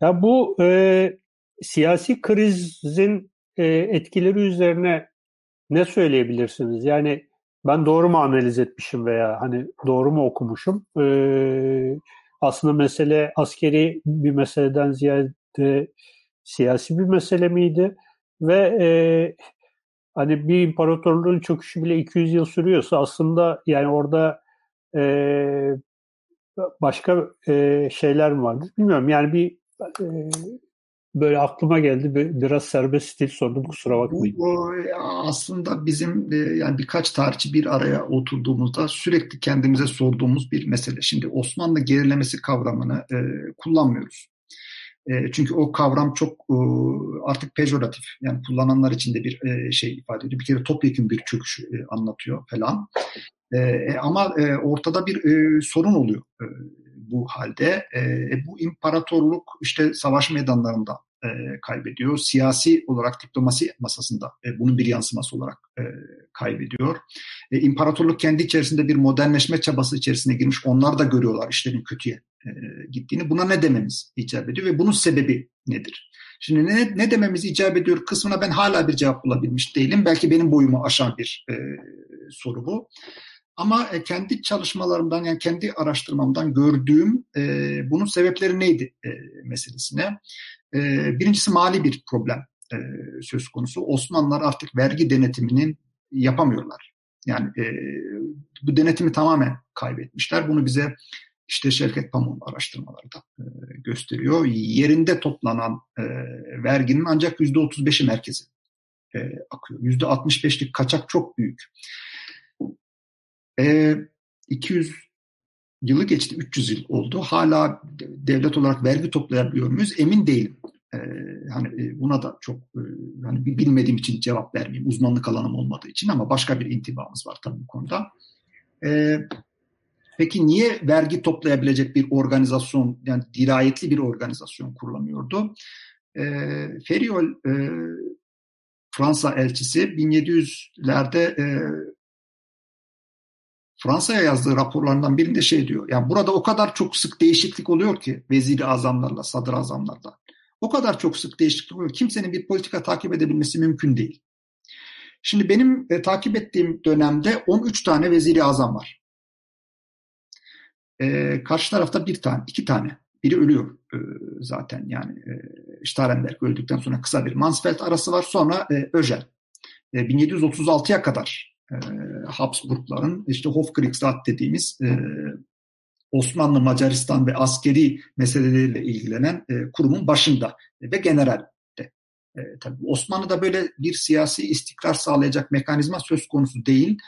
Ya bu e, siyasi krizin e, etkileri üzerine ne söyleyebilirsiniz? Yani ben doğru mu analiz etmişim veya hani doğru mu okumuşum? Ee, aslında mesele askeri bir meseleden ziyade siyasi bir mesele miydi? Ve e, hani bir imparatorluğun çöküşü bile 200 yıl sürüyorsa aslında yani orada e, başka e, şeyler mi vardı? Bilmiyorum yani bir e, böyle aklıma geldi. Biraz serbest stil sordum kusura bakmayın. Bu, aslında bizim e, yani birkaç tarihçi bir araya oturduğumuzda sürekli kendimize sorduğumuz bir mesele. Şimdi Osmanlı gerilemesi kavramını e, kullanmıyoruz. E, çünkü o kavram çok e, artık pejoratif. Yani kullananlar için de bir e, şey ifade ediyor. Bir kere topyekun bir çöküş e, anlatıyor falan. E, e ama e, ortada bir e, sorun oluyor. E, bu halde. E, bu imparatorluk işte savaş meydanlarında e, kaybediyor. Siyasi olarak diplomasi masasında e, bunun bir yansıması olarak e, kaybediyor. E, imparatorluk kendi içerisinde bir modernleşme çabası içerisine girmiş. Onlar da görüyorlar işlerin kötüye e, gittiğini. Buna ne dememiz icap ediyor ve bunun sebebi nedir? Şimdi ne, ne dememiz icap ediyor kısmına ben hala bir cevap bulabilmiş değilim. Belki benim boyumu aşan bir e, soru bu. Ama e, kendi çalışmalarımdan yani kendi araştırmamdan gördüğüm e, bunun sebepleri neydi e, meselesine. E, birincisi mali bir problem e, söz konusu. Osmanlılar artık vergi denetiminin yapamıyorlar. Yani e, bu denetimi tamamen kaybetmişler. Bunu bize işte Şevket Pamuk'un araştırmaları da e, gösteriyor. Yerinde toplanan verginin ancak yüzde otuz beşi merkezi e, akıyor. Yüzde altmış beşlik kaçak çok büyük. E, 200 yılı geçti, 300 yıl oldu. Hala devlet olarak vergi toplayabiliyor muyuz? Emin değilim. Ee, hani e, buna da çok e, hani bilmediğim için cevap vermeyeyim. Uzmanlık alanım olmadığı için ama başka bir intibamız var tabii bu konuda. Ee, peki niye vergi toplayabilecek bir organizasyon yani dirayetli bir organizasyon kurulamıyordu? Ee, Feriol e, Fransa elçisi 1700'lerde e, Fransa'ya yazdığı raporlarından birinde şey diyor. Yani burada o kadar çok sık değişiklik oluyor ki veziri azamlarla, sadrazamlarla. O kadar çok sık değişiklik oluyor. Kimsenin bir politika takip edebilmesi mümkün değil. Şimdi benim e, takip ettiğim dönemde 13 tane veziri azam var. E, karşı tarafta bir tane, iki tane. Biri ölüyor e, zaten yani e, Starenberg öldükten sonra kısa bir Mansfeld arası var. Sonra e, Öjel. E, 1736'ya kadar e, Habsburgların işte Hofkriegsrat dediğimiz e, Osmanlı, Macaristan ve askeri meseleleriyle ilgilenen e, kurumun başında ve general. E, tabii Osmanlı'da böyle bir siyasi istikrar sağlayacak mekanizma söz konusu değil.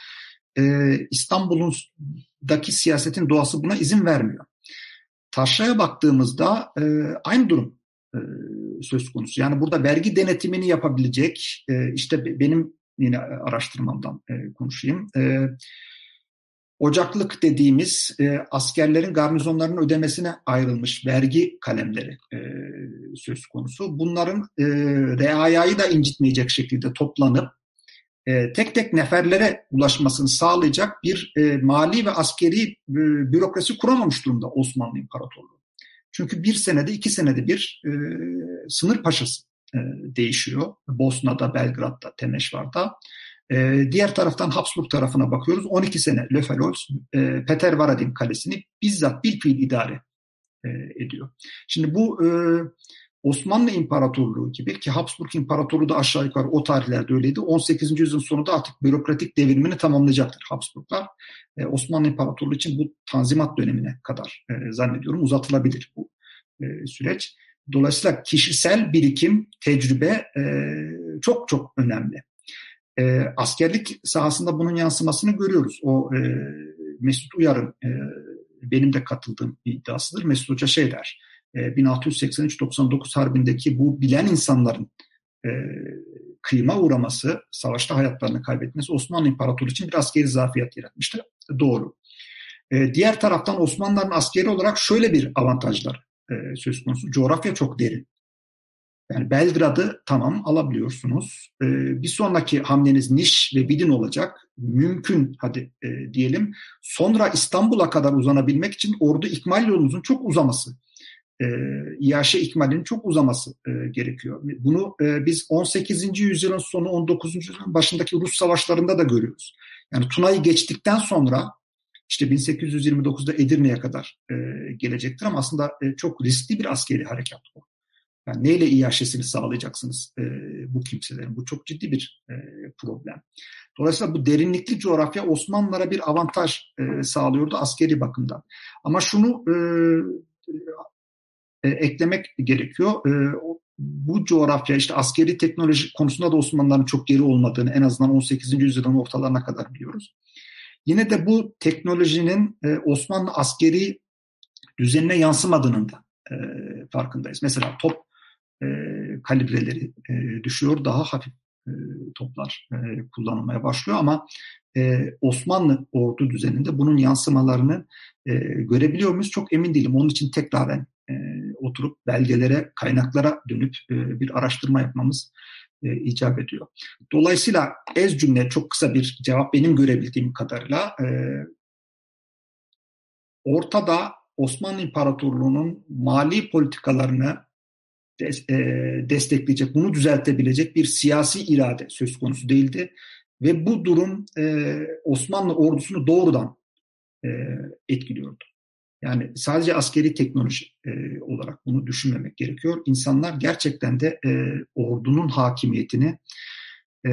E, İstanbul'undaki siyasetin doğası buna izin vermiyor. Taşra'ya baktığımızda e, aynı durum e, söz konusu. Yani burada vergi denetimini yapabilecek, e, işte benim yine araştırmamdan e, konuşayım. E, Ocaklık dediğimiz e, askerlerin garnizonlarının ödemesine ayrılmış vergi kalemleri e, söz konusu. Bunların e, reayayı da incitmeyecek şekilde toplanıp e, tek tek neferlere ulaşmasını sağlayacak bir e, mali ve askeri e, bürokrasi kuramamış durumda Osmanlı İmparatorluğu. Çünkü bir senede iki senede bir e, sınır paşası e, değişiyor. Bosna'da, Belgrad'da, Temeşvar'da. E, diğer taraftan Habsburg tarafına bakıyoruz. 12 sene Löfelols, e, Peter Varadin kalesini bizzat bir fiil idare e, ediyor. Şimdi bu e, Osmanlı İmparatorluğu gibi ki Habsburg İmparatorluğu da aşağı yukarı o tarihlerde öyleydi. 18. yüzyılın sonunda artık bürokratik devrimini tamamlayacaktır Habsburglar. E, Osmanlı İmparatorluğu için bu tanzimat dönemine kadar e, zannediyorum uzatılabilir bu e, süreç. Dolayısıyla kişisel birikim, tecrübe e, çok çok önemli. E, askerlik sahasında bunun yansımasını görüyoruz. O e, Mesut Uyar'ın e, benim de katıldığım iddiasıdır. Mesut Hoca şey der, e, 1683-99 harbindeki bu bilen insanların e, kıyıma uğraması, savaşta hayatlarını kaybetmesi Osmanlı İmparatorluğu için bir askeri zafiyet yaratmıştır. Doğru. E, diğer taraftan Osmanlıların askeri olarak şöyle bir avantajlar e, söz konusu. Coğrafya çok derin. Yani Belgrad'ı tamam alabiliyorsunuz. E, bir sonraki hamleniz Niş ve Bidin olacak. Mümkün hadi e, diyelim. Sonra İstanbul'a kadar uzanabilmek için ordu ikmal yolunuzun çok uzaması. E, İyaşe ikmalinin çok uzaması e, gerekiyor. Bunu e, biz 18. yüzyılın sonu 19. yüzyılın başındaki Rus savaşlarında da görüyoruz. Yani Tuna'yı geçtikten sonra işte 1829'da Edirne'ye kadar e, gelecektir ama aslında e, çok riskli bir askeri harekat bu. Yani neyle iaşesini sağlayacaksınız e, bu kimselerin? Bu çok ciddi bir e, problem. Dolayısıyla bu derinlikli coğrafya Osmanlılara bir avantaj e, sağlıyordu askeri bakımdan. Ama şunu e, e, eklemek gerekiyor. E, bu coğrafya işte askeri teknoloji konusunda da Osmanlıların çok geri olmadığını en azından 18. yüzyılın ortalarına kadar biliyoruz. Yine de bu teknolojinin e, Osmanlı askeri düzenine yansımadığının da e, farkındayız. Mesela top e, kalibreleri e, düşüyor, daha hafif e, toplar e, kullanılmaya başlıyor ama e, Osmanlı ordu düzeninde bunun yansımalarını e, görebiliyor muyuz? Çok emin değilim. Onun için tekraren e, oturup belgelere, kaynaklara dönüp e, bir araştırma yapmamız e, icap ediyor. Dolayısıyla ez cümle çok kısa bir cevap benim görebildiğim kadarıyla e, ortada Osmanlı İmparatorluğu'nun mali politikalarını e, destekleyecek, bunu düzeltebilecek bir siyasi irade söz konusu değildi. Ve bu durum e, Osmanlı ordusunu doğrudan e, etkiliyordu. Yani sadece askeri teknoloji e, olarak bunu düşünmemek gerekiyor. İnsanlar gerçekten de e, ordunun hakimiyetini e,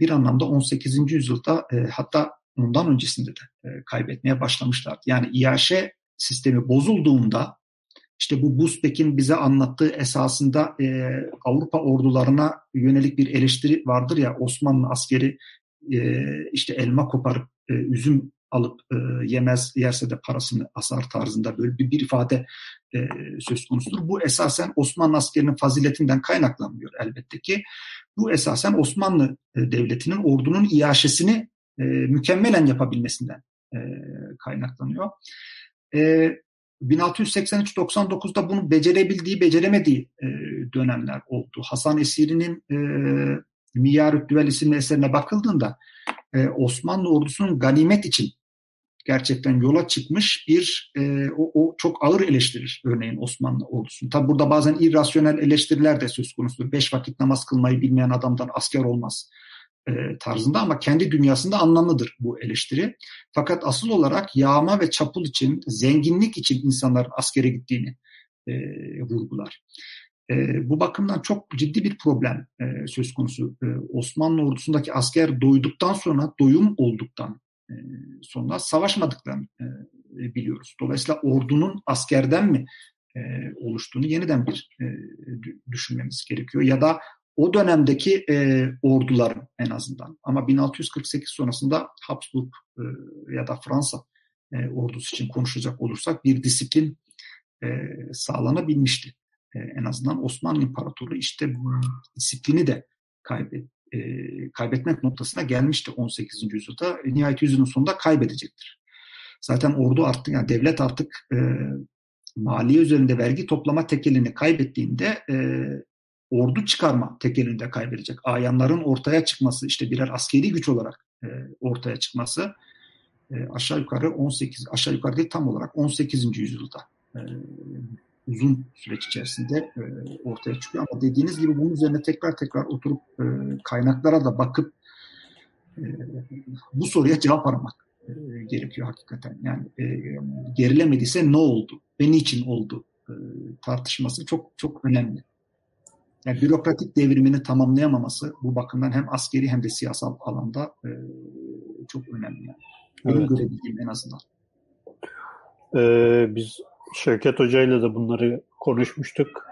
bir anlamda 18. yüzyılda e, hatta ondan öncesinde de e, kaybetmeye başlamışlardı. Yani İAŞ sistemi bozulduğunda işte bu Buzbek'in bize anlattığı esasında e, Avrupa ordularına yönelik bir eleştiri vardır ya Osmanlı askeri e, işte elma koparıp e, üzüm alıp e, yemez yerse de parasını asar tarzında böyle bir, bir ifade e, söz konusudur. Bu esasen Osmanlı askerinin faziletinden kaynaklanmıyor elbette ki. Bu esasen Osmanlı e, devletinin ordunun iaşesini e, mükemmelen yapabilmesinden e, kaynaklanıyor. E, 1683-99'da bunu becerebildiği, beceremediği e, dönemler oldu. Hasan Esiri'nin e, Miyar Düvel isimli eserine bakıldığında e, Osmanlı ordusunun ganimet için gerçekten yola çıkmış bir e, o, o çok ağır eleştirir örneğin Osmanlı ordusunu. Tabi burada bazen irrasyonel eleştiriler de söz konusudur. Beş vakit namaz kılmayı bilmeyen adamdan asker olmaz e, tarzında ama kendi dünyasında anlamlıdır bu eleştiri. Fakat asıl olarak yağma ve çapul için, zenginlik için insanların askere gittiğini e, vurgular. E, bu bakımdan çok ciddi bir problem e, söz konusu. E, Osmanlı ordusundaki asker doyduktan sonra, doyum olduktan sonra savaşmadıklarını biliyoruz. Dolayısıyla ordunun askerden mi oluştuğunu yeniden bir düşünmemiz gerekiyor. Ya da o dönemdeki orduların en azından ama 1648 sonrasında Habsburg ya da Fransa ordusu için konuşacak olursak bir disiplin e, sağlanabilmişti. En azından Osmanlı İmparatorluğu işte bu disiplini de kaybet, e, kaybetmek noktasına gelmişti 18. yüzyılda. Nihayet yüzyılın sonunda kaybedecektir. Zaten ordu artık yani devlet artık e, maliye üzerinde vergi toplama tekelini kaybettiğinde e, ordu çıkarma tekelini de kaybedecek. Ayanların ortaya çıkması işte birer askeri güç olarak e, ortaya çıkması e, aşağı yukarı 18 aşağı yukarı değil tam olarak 18. yüzyılda e, uzun süreç içerisinde e, ortaya çıkıyor. Ama dediğiniz gibi bunun üzerine tekrar tekrar oturup e, kaynaklara da bakıp e, bu soruya cevap aramak e, gerekiyor hakikaten. Yani e, gerilemediyse ne oldu ve niçin oldu e, tartışması çok çok önemli. Yani bürokratik devrimini tamamlayamaması bu bakımdan hem askeri hem de siyasal alanda e, çok önemli. Yani. Benim evet. görebildiğim en azından. Ee, biz Şevket Hoca ile de bunları konuşmuştuk.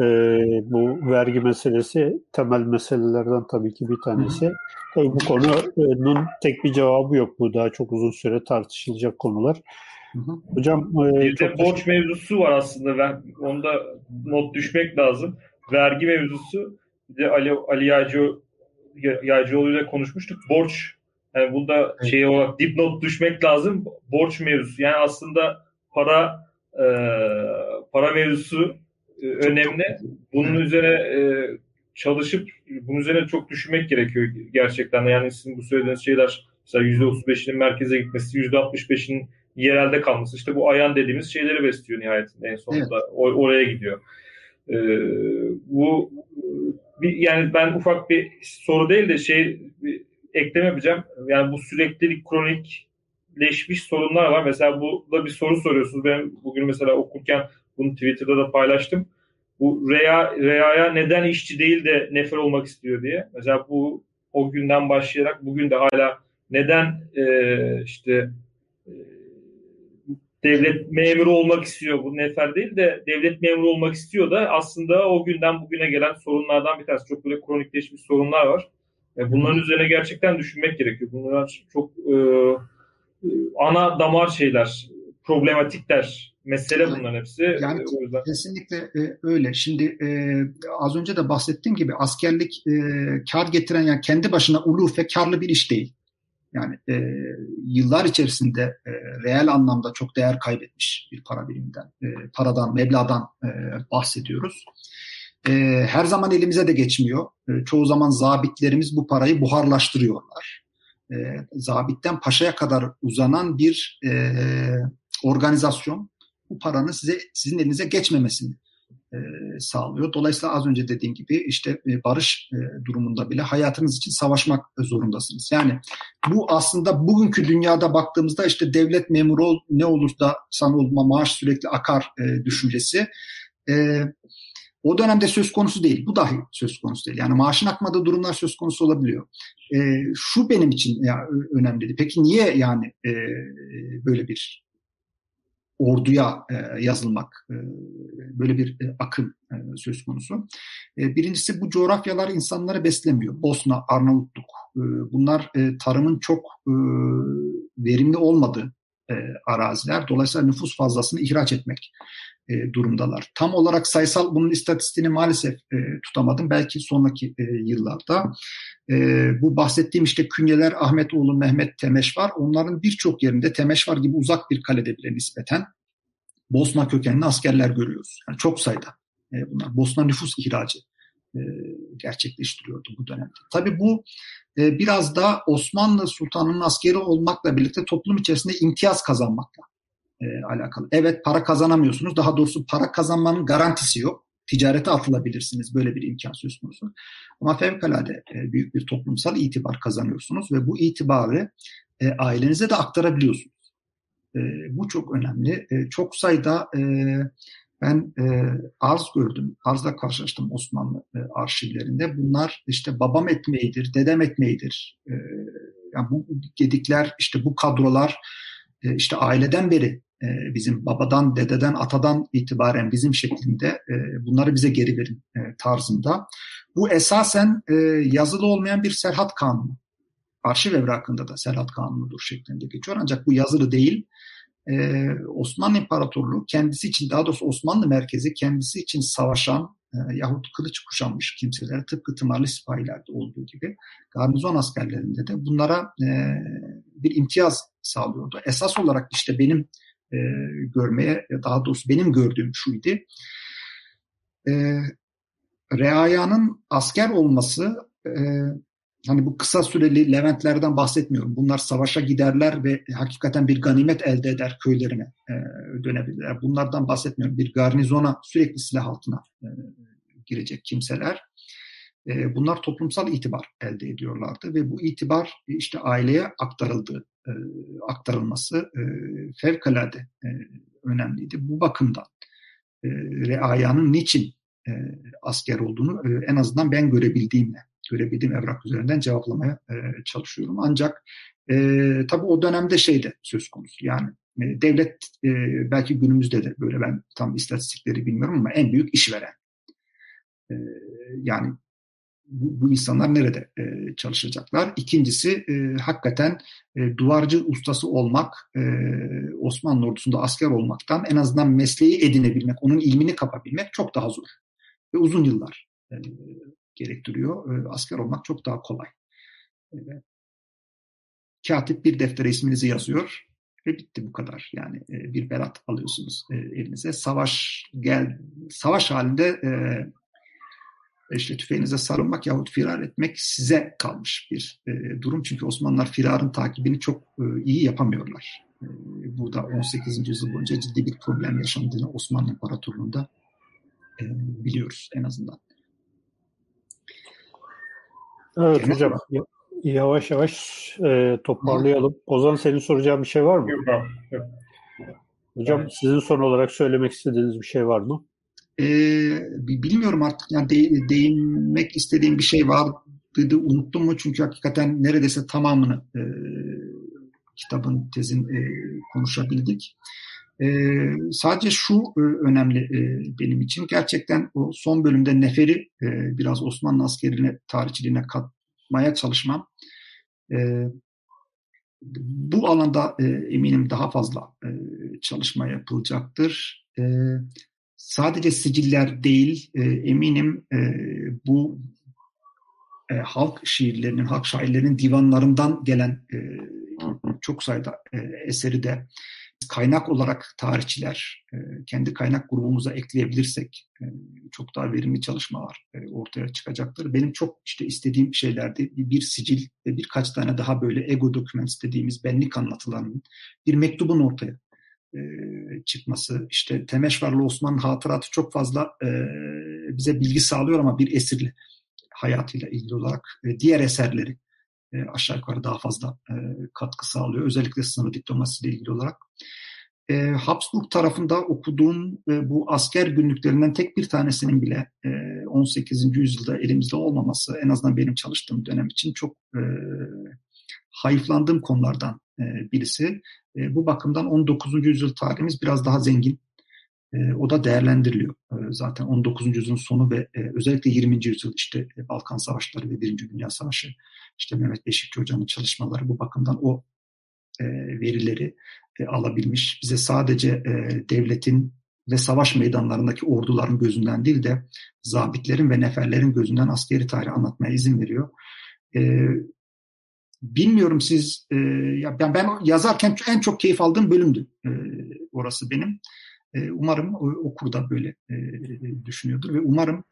Ee, bu vergi meselesi temel meselelerden tabii ki bir tanesi. Tabii bu konunun tek bir cevabı yok. Bu daha çok uzun süre tartışılacak konular. Hocam e, bir de borç mevzusu var aslında. Ben onda not düşmek lazım. Vergi mevzusu bir de Ali, Ali Yaycı, Yaycıoğlu ile konuşmuştuk. Borç yani bunda şey olarak dipnot düşmek lazım. Borç mevzusu. Yani aslında para e, para mevzusu e, önemli. Bunun üzerine e, çalışıp bunun üzerine çok düşünmek gerekiyor gerçekten. Yani sizin bu söylediğiniz şeyler mesela %35'inin merkeze gitmesi, %65'inin yerelde kalması. işte bu ayan dediğimiz şeyleri besliyor nihayetinde en sonunda. Evet. O, oraya gidiyor. Ee, bu bir, yani ben ufak bir soru değil de şey bir ekleme yapacağım. Yani bu süreklilik kronik leşmiş sorunlar var. Mesela bu da bir soru soruyorsunuz. Ben bugün mesela okurken bunu Twitter'da da paylaştım. Bu Rea, Rea'ya neden işçi değil de nefer olmak istiyor diye. Mesela bu o günden başlayarak bugün de hala neden e, işte e, devlet memuru olmak istiyor bu nefer değil de devlet memuru olmak istiyor da aslında o günden bugüne gelen sorunlardan bir tanesi. Çok böyle kronikleşmiş sorunlar var. E, bunların üzerine gerçekten düşünmek gerekiyor. Bunlar çok e, ana damar şeyler, problematikler, mesele bunların hepsi. Yani o yüzden. kesinlikle e, öyle. Şimdi e, az önce de bahsettiğim gibi askerlik e, kar getiren yani kendi başına ulufe karlı bir iş değil. Yani e, yıllar içerisinde e, reel anlamda çok değer kaybetmiş bir para biriminden, e, paradan, meblağdan e, bahsediyoruz. E, her zaman elimize de geçmiyor. E, çoğu zaman zabitlerimiz bu parayı buharlaştırıyorlar. E, zabitten paşaya kadar uzanan bir e, organizasyon bu paranın size sizin elinize geçmemesini e, sağlıyor. Dolayısıyla az önce dediğim gibi işte e, barış e, durumunda bile hayatınız için savaşmak zorundasınız. Yani bu aslında bugünkü dünyada baktığımızda işte devlet memuru ol, ne olursa sana olma maaş sürekli akar e, düşüncesi. E, o dönemde söz konusu değil. Bu dahi söz konusu değil. Yani maaşın akmadığı durumlar söz konusu olabiliyor. E, şu benim için ya, önemliydi. Peki niye yani e, böyle bir orduya e, yazılmak, e, böyle bir e, akım e, söz konusu. E, birincisi bu coğrafyalar insanları beslemiyor. Bosna, Arnavutluk, e, bunlar e, tarımın çok e, verimli olmadığı e, araziler. Dolayısıyla nüfus fazlasını ihraç etmek e, durumdalar. Tam olarak sayısal bunun istatistiğini maalesef e, tutamadım. Belki sonraki e, yıllarda. E, bu bahsettiğim işte künyeler Ahmetoğlu, Mehmet Temeş var. Onların birçok yerinde Temeş var gibi uzak bir kalede bile nispeten Bosna kökenli askerler görüyoruz. Yani çok sayıda e, bunlar. Bosna nüfus ihracı e, gerçekleştiriyordu bu dönemde. Tabii bu e, biraz da Osmanlı Sultanı'nın askeri olmakla birlikte toplum içerisinde imtiyaz kazanmakla e, alakalı. Evet para kazanamıyorsunuz. Daha doğrusu para kazanmanın garantisi yok. Ticarete atılabilirsiniz. Böyle bir imkan söz konusu. Ama fevkalade e, büyük bir toplumsal itibar kazanıyorsunuz ve bu itibarı e, ailenize de aktarabiliyorsunuz. E, bu çok önemli. E, çok sayıda e, ben e, arz gördüm, arzla karşılaştım Osmanlı e, arşivlerinde. Bunlar işte babam ekmeğidir, dedem ekmeğidir. E, yani bu gedikler, işte bu kadrolar e, işte aileden beri e, bizim babadan, dededen, atadan itibaren bizim şeklinde e, bunları bize geri verin e, tarzında. Bu esasen e, yazılı olmayan bir serhat kanunu. Arşiv evrakında da serhat kanunudur şeklinde geçiyor. Ancak bu yazılı değil. Ee, Osmanlı İmparatorluğu kendisi için daha doğrusu Osmanlı merkezi kendisi için savaşan e, yahut kılıç kuşanmış kimseler tıpkı tımarlı sipahilerde olduğu gibi garnizon askerlerinde de bunlara e, bir imtiyaz sağlıyordu. Esas olarak işte benim e, görmeye daha doğrusu benim gördüğüm şuydu. E, Reayanın asker olması e, hani bu kısa süreli Leventlerden bahsetmiyorum. Bunlar savaşa giderler ve hakikaten bir ganimet elde eder köylerine e, dönebilirler. Bunlardan bahsetmiyorum. Bir garnizona sürekli silah altına e, girecek kimseler. E, bunlar toplumsal itibar elde ediyorlardı ve bu itibar işte aileye aktarıldı, e, aktarılması e, fevkalade e, önemliydi. Bu bakımdan e, reayanın niçin e, asker olduğunu e, en azından ben görebildiğimle görebildiğim evrak üzerinden cevaplamaya e, çalışıyorum. Ancak e, tabii o dönemde şey de söz konusu. Yani e, devlet e, belki günümüzde de böyle ben tam istatistikleri bilmiyorum ama en büyük işveren. E, yani bu, bu insanlar nerede e, çalışacaklar? İkincisi e, hakikaten e, duvarcı ustası olmak, e, Osmanlı ordusunda asker olmaktan en azından mesleği edinebilmek, onun ilmini kapabilmek çok daha zor. Ve uzun yıllar e, gerektiriyor. E, asker olmak çok daha kolay. E, katip bir deftere isminizi yazıyor ve bitti bu kadar. Yani e, bir berat alıyorsunuz e, elinize. Savaş gel savaş halinde e, işte tüfeğinize sarılmak yahut firar etmek size kalmış bir durum. Çünkü Osmanlılar firarın takibini çok iyi yapamıyorlar. E, burada 18. yüzyıl boyunca ciddi bir problem yaşandığını Osmanlı İmparatorluğu'nda biliyoruz en azından. Evet Kemal hocam. Yavaş yavaş e, toparlayalım. Ozan senin soracağın bir şey var mı? Yok abi. Yok. Hocam evet. sizin son olarak söylemek istediğiniz bir şey var mı? Ee, bilmiyorum artık. Yani de, değinmek istediğim bir şey var dedi unuttum mu? Çünkü hakikaten neredeyse tamamını e, kitabın, tezin e, konuşabildik. E, sadece şu e, önemli e, benim için. Gerçekten o son bölümde Nefer'i e, biraz Osmanlı askerine, tarihçiliğine katmaya çalışmam. E, bu alanda e, eminim daha fazla e, çalışma yapılacaktır. E, sadece siciller değil, e, eminim e, bu e, halk şiirlerinin, halk şairlerinin divanlarından gelen e, çok sayıda e, eseri de kaynak olarak tarihçiler e, kendi kaynak grubumuza ekleyebilirsek e, çok daha verimli çalışmalar e, ortaya çıkacaktır. Benim çok işte istediğim şeylerdi bir, sicil ve birkaç tane daha böyle ego documents dediğimiz benlik anlatılarının bir mektubun ortaya çıkması. İşte Temeşvarlı Osman'ın hatıratı çok fazla bize bilgi sağlıyor ama bir esirli hayatıyla ilgili olarak diğer eserleri e, aşağı yukarı daha fazla e, katkı sağlıyor. Özellikle sınır diplomasisiyle ilgili olarak. E, Habsburg tarafında okuduğum e, bu asker günlüklerinden tek bir tanesinin bile e, 18. yüzyılda elimizde olmaması en azından benim çalıştığım dönem için çok e, hayıflandığım konulardan e, birisi. E, bu bakımdan 19. yüzyıl tarihimiz biraz daha zengin. E, o da değerlendiriliyor. E, zaten 19. yüzyılın sonu ve e, özellikle 20. yüzyıl işte e, Balkan Savaşları ve Birinci Dünya Savaşı, işte Mehmet Beşikçi Hoca'nın çalışmaları bu bakımdan o e, verileri alabilmiş. Bize sadece devletin ve savaş meydanlarındaki orduların gözünden değil de zabitlerin ve neferlerin gözünden askeri tarih anlatmaya izin veriyor. Bilmiyorum siz, ya ben, ben yazarken en çok keyif aldığım bölümdü orası benim. Umarım okur da böyle düşünüyordur ve umarım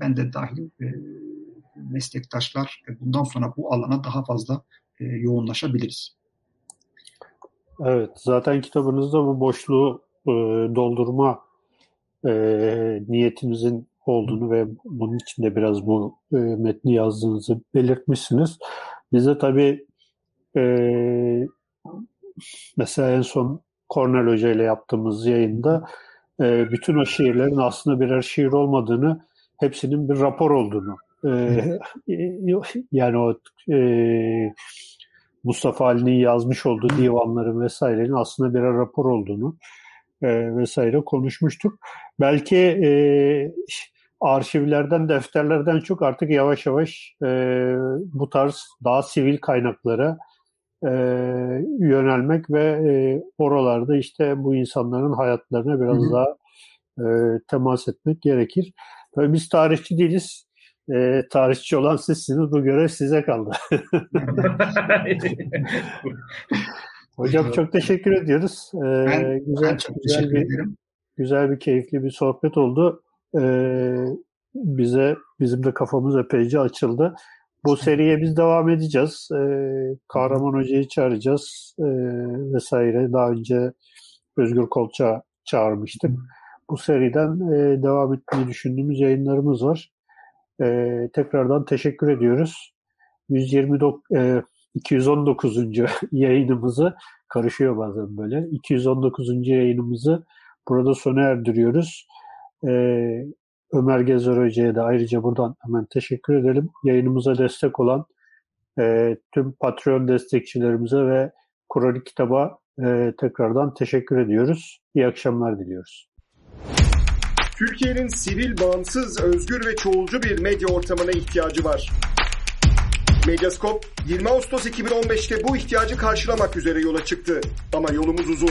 ben de dahil meslektaşlar bundan sonra bu alana daha fazla yoğunlaşabiliriz. Evet, zaten kitabınızda bu boşluğu doldurma niyetinizin olduğunu ve bunun için de biraz bu metni yazdığınızı belirtmişsiniz. Bize tabii mesela en son Kornel Hoca ile yaptığımız yayında e, bütün o şiirlerin aslında birer şiir olmadığını, hepsinin bir rapor olduğunu e, yani o e, Mustafa Ali'nin yazmış olduğu divanların vesairenin aslında birer rapor olduğunu e, vesaire konuşmuştuk. Belki e, arşivlerden, defterlerden çok artık yavaş yavaş e, bu tarz daha sivil kaynaklara e, yönelmek ve e, oralarda işte bu insanların hayatlarına biraz Hı-hı. daha e, temas etmek gerekir. Tabii biz tarihçi değiliz. E, tarihçi olan sizsiniz. Bu görev size kaldı. Hocam çok teşekkür ediyoruz. Ee, ben, güzel, ben çok güzel teşekkür bir, ederim. Güzel bir, keyifli bir sohbet oldu. Ee, bize, bizim de kafamız epeyce açıldı. Bu seriye biz devam edeceğiz. Ee, Kahraman Hoca'yı çağıracağız ee, vesaire. Daha önce Özgür Kolça çağırmıştık. Bu seriden e, devam etmeyi düşündüğümüz yayınlarımız var. E, tekrardan teşekkür ediyoruz. 129 e, 219. yayınımızı karışıyor bazen böyle. 219. yayınımızı burada sona erdiriyoruz. Ee, Ömer Gezer Hoca'ya da ayrıca buradan hemen teşekkür edelim. Yayınımıza destek olan e, tüm Patreon destekçilerimize ve Kronik Kitaba e, tekrardan teşekkür ediyoruz. İyi akşamlar diliyoruz. Türkiye'nin sivil, bağımsız, özgür ve çoğulcu bir medya ortamına ihtiyacı var. Medyascope 20 Ağustos 2015'te bu ihtiyacı karşılamak üzere yola çıktı. Ama yolumuz uzun.